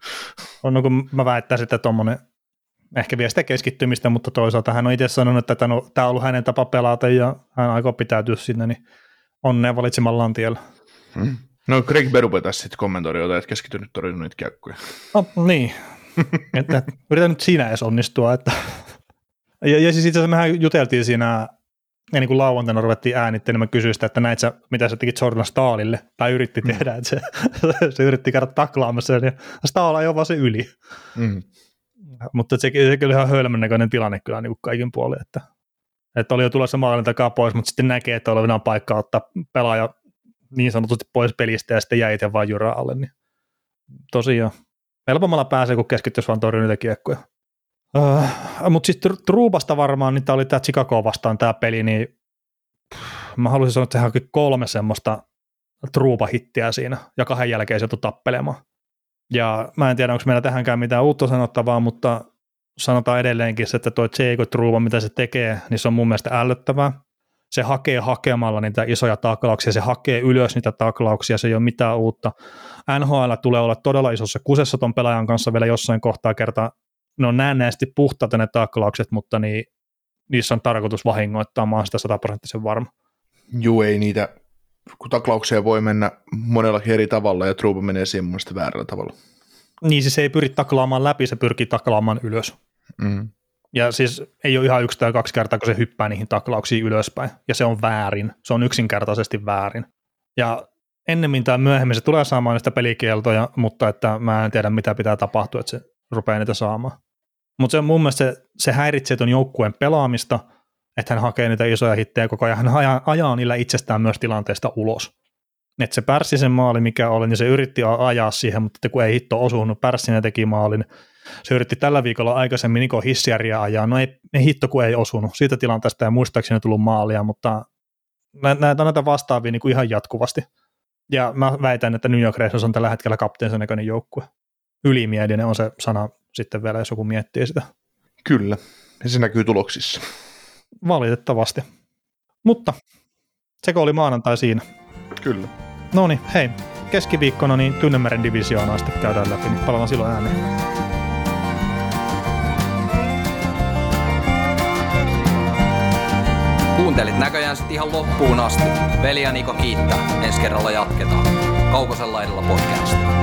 On, no kun mä väittäisin, että tuommoinen ehkä vie sitä keskittymistä, mutta toisaalta hän on itse sanonut, että tämä on, tämä on ollut hänen tapa pelata ja hän aikoo pitäytyä sinne, niin onnea valitsemallaan tiellä. Mm. No Greg Berube tässä sitten kommentoi jotain, että keskitynyt torjunut niitä kiekkoja. No niin, että yritän nyt siinä edes onnistua. Että. Ja, ja siis itse asiassa mehän juteltiin siinä, ja niin kuin lauantaina ruvettiin äänittämään, niin mä kysyin sitä, että näit sä, mitä sä tekit Jordan Staalille, tai yritti mm. tehdä, että se, se yritti käydä taklaamassa, ja Staal ei ole vaan se yli. Mm. Mutta se, se kyllä ihan hölmön näköinen tilanne kyllä niin kuin kaikin puolin, että, että oli jo tulossa maalin takaa pois, mutta sitten näkee, että olevinaan paikka ottaa pelaaja niin sanotusti pois pelistä ja sitten jäi itse vaan alle, niin tosiaan helpommalla pääsee, kun keskittyisi vaan torjua niitä kiekkoja. Uh, mutta sitten Truubasta varmaan, niin tämä oli tämä Chicago vastaan tämä peli, niin mä haluaisin sanoa, että sehän kolme semmoista Truupa-hittiä siinä, ja kahden jälkeen se tappelemaan. Ja mä en tiedä, onko meillä tähänkään mitään uutta sanottavaa, mutta sanotaan edelleenkin, että tuo Jacob Truupa, mitä se tekee, niin se on mun mielestä ällöttävää. Se hakee hakemalla niitä isoja taklauksia, se hakee ylös niitä taklauksia, se ei ole mitään uutta. NHL tulee olla todella isossa kusessa ton pelaajan kanssa vielä jossain kohtaa kertaa. Ne on näennäisesti puhtaat ne taklaukset, mutta niin, niissä on tarkoitus vahingoittaa, mä oon sitä sataprosenttisen varma. Juu, ei niitä, kun taklauksia voi mennä monella eri tavalla ja Truupa menee siihen mun väärällä tavalla. Niin, siis se ei pyri taklaamaan läpi, se pyrkii taklaamaan ylös. Mm. Ja siis ei ole ihan yksi tai kaksi kertaa, kun se hyppää niihin taklauksiin ylöspäin. Ja se on väärin. Se on yksinkertaisesti väärin. Ja ennemmin tai myöhemmin se tulee saamaan niistä pelikieltoja, mutta että mä en tiedä mitä pitää tapahtua, että se rupeaa niitä saamaan. Mutta se mun mielestä se, se häiritsee ton joukkueen pelaamista, että hän hakee niitä isoja hittejä koko ajan. Hän ajaa, ajaa niillä itsestään myös tilanteesta ulos. Että se pärsi sen maali, mikä oli, niin se yritti ajaa siihen, mutta kun ei hitto osunut, Pärssinen teki maalin. Se yritti tällä viikolla aikaisemmin Niko Hissiäriä ajaa, no ei, ei hitto kun ei osunut. Siitä tilanteesta ei muistaakseni tullut maalia, mutta näitä, näitä vastaavia niin kuin ihan jatkuvasti. Ja mä väitän, että New York Rangers on tällä hetkellä kapteensa näköinen joukkue. Ylimielinen on se sana sitten vielä, jos joku miettii sitä. Kyllä, ja se näkyy tuloksissa. Valitettavasti. Mutta se oli maanantai siinä. Kyllä. No niin, hei. Keskiviikkona niin Tynnemeren divisioonaa sitten käydään läpi, niin palataan silloin ääneen. Kuuntelit näköjään sitten ihan loppuun asti. Veli ja Niko kiittää. Ensi kerralla jatketaan. Kaukosella edellä podcast.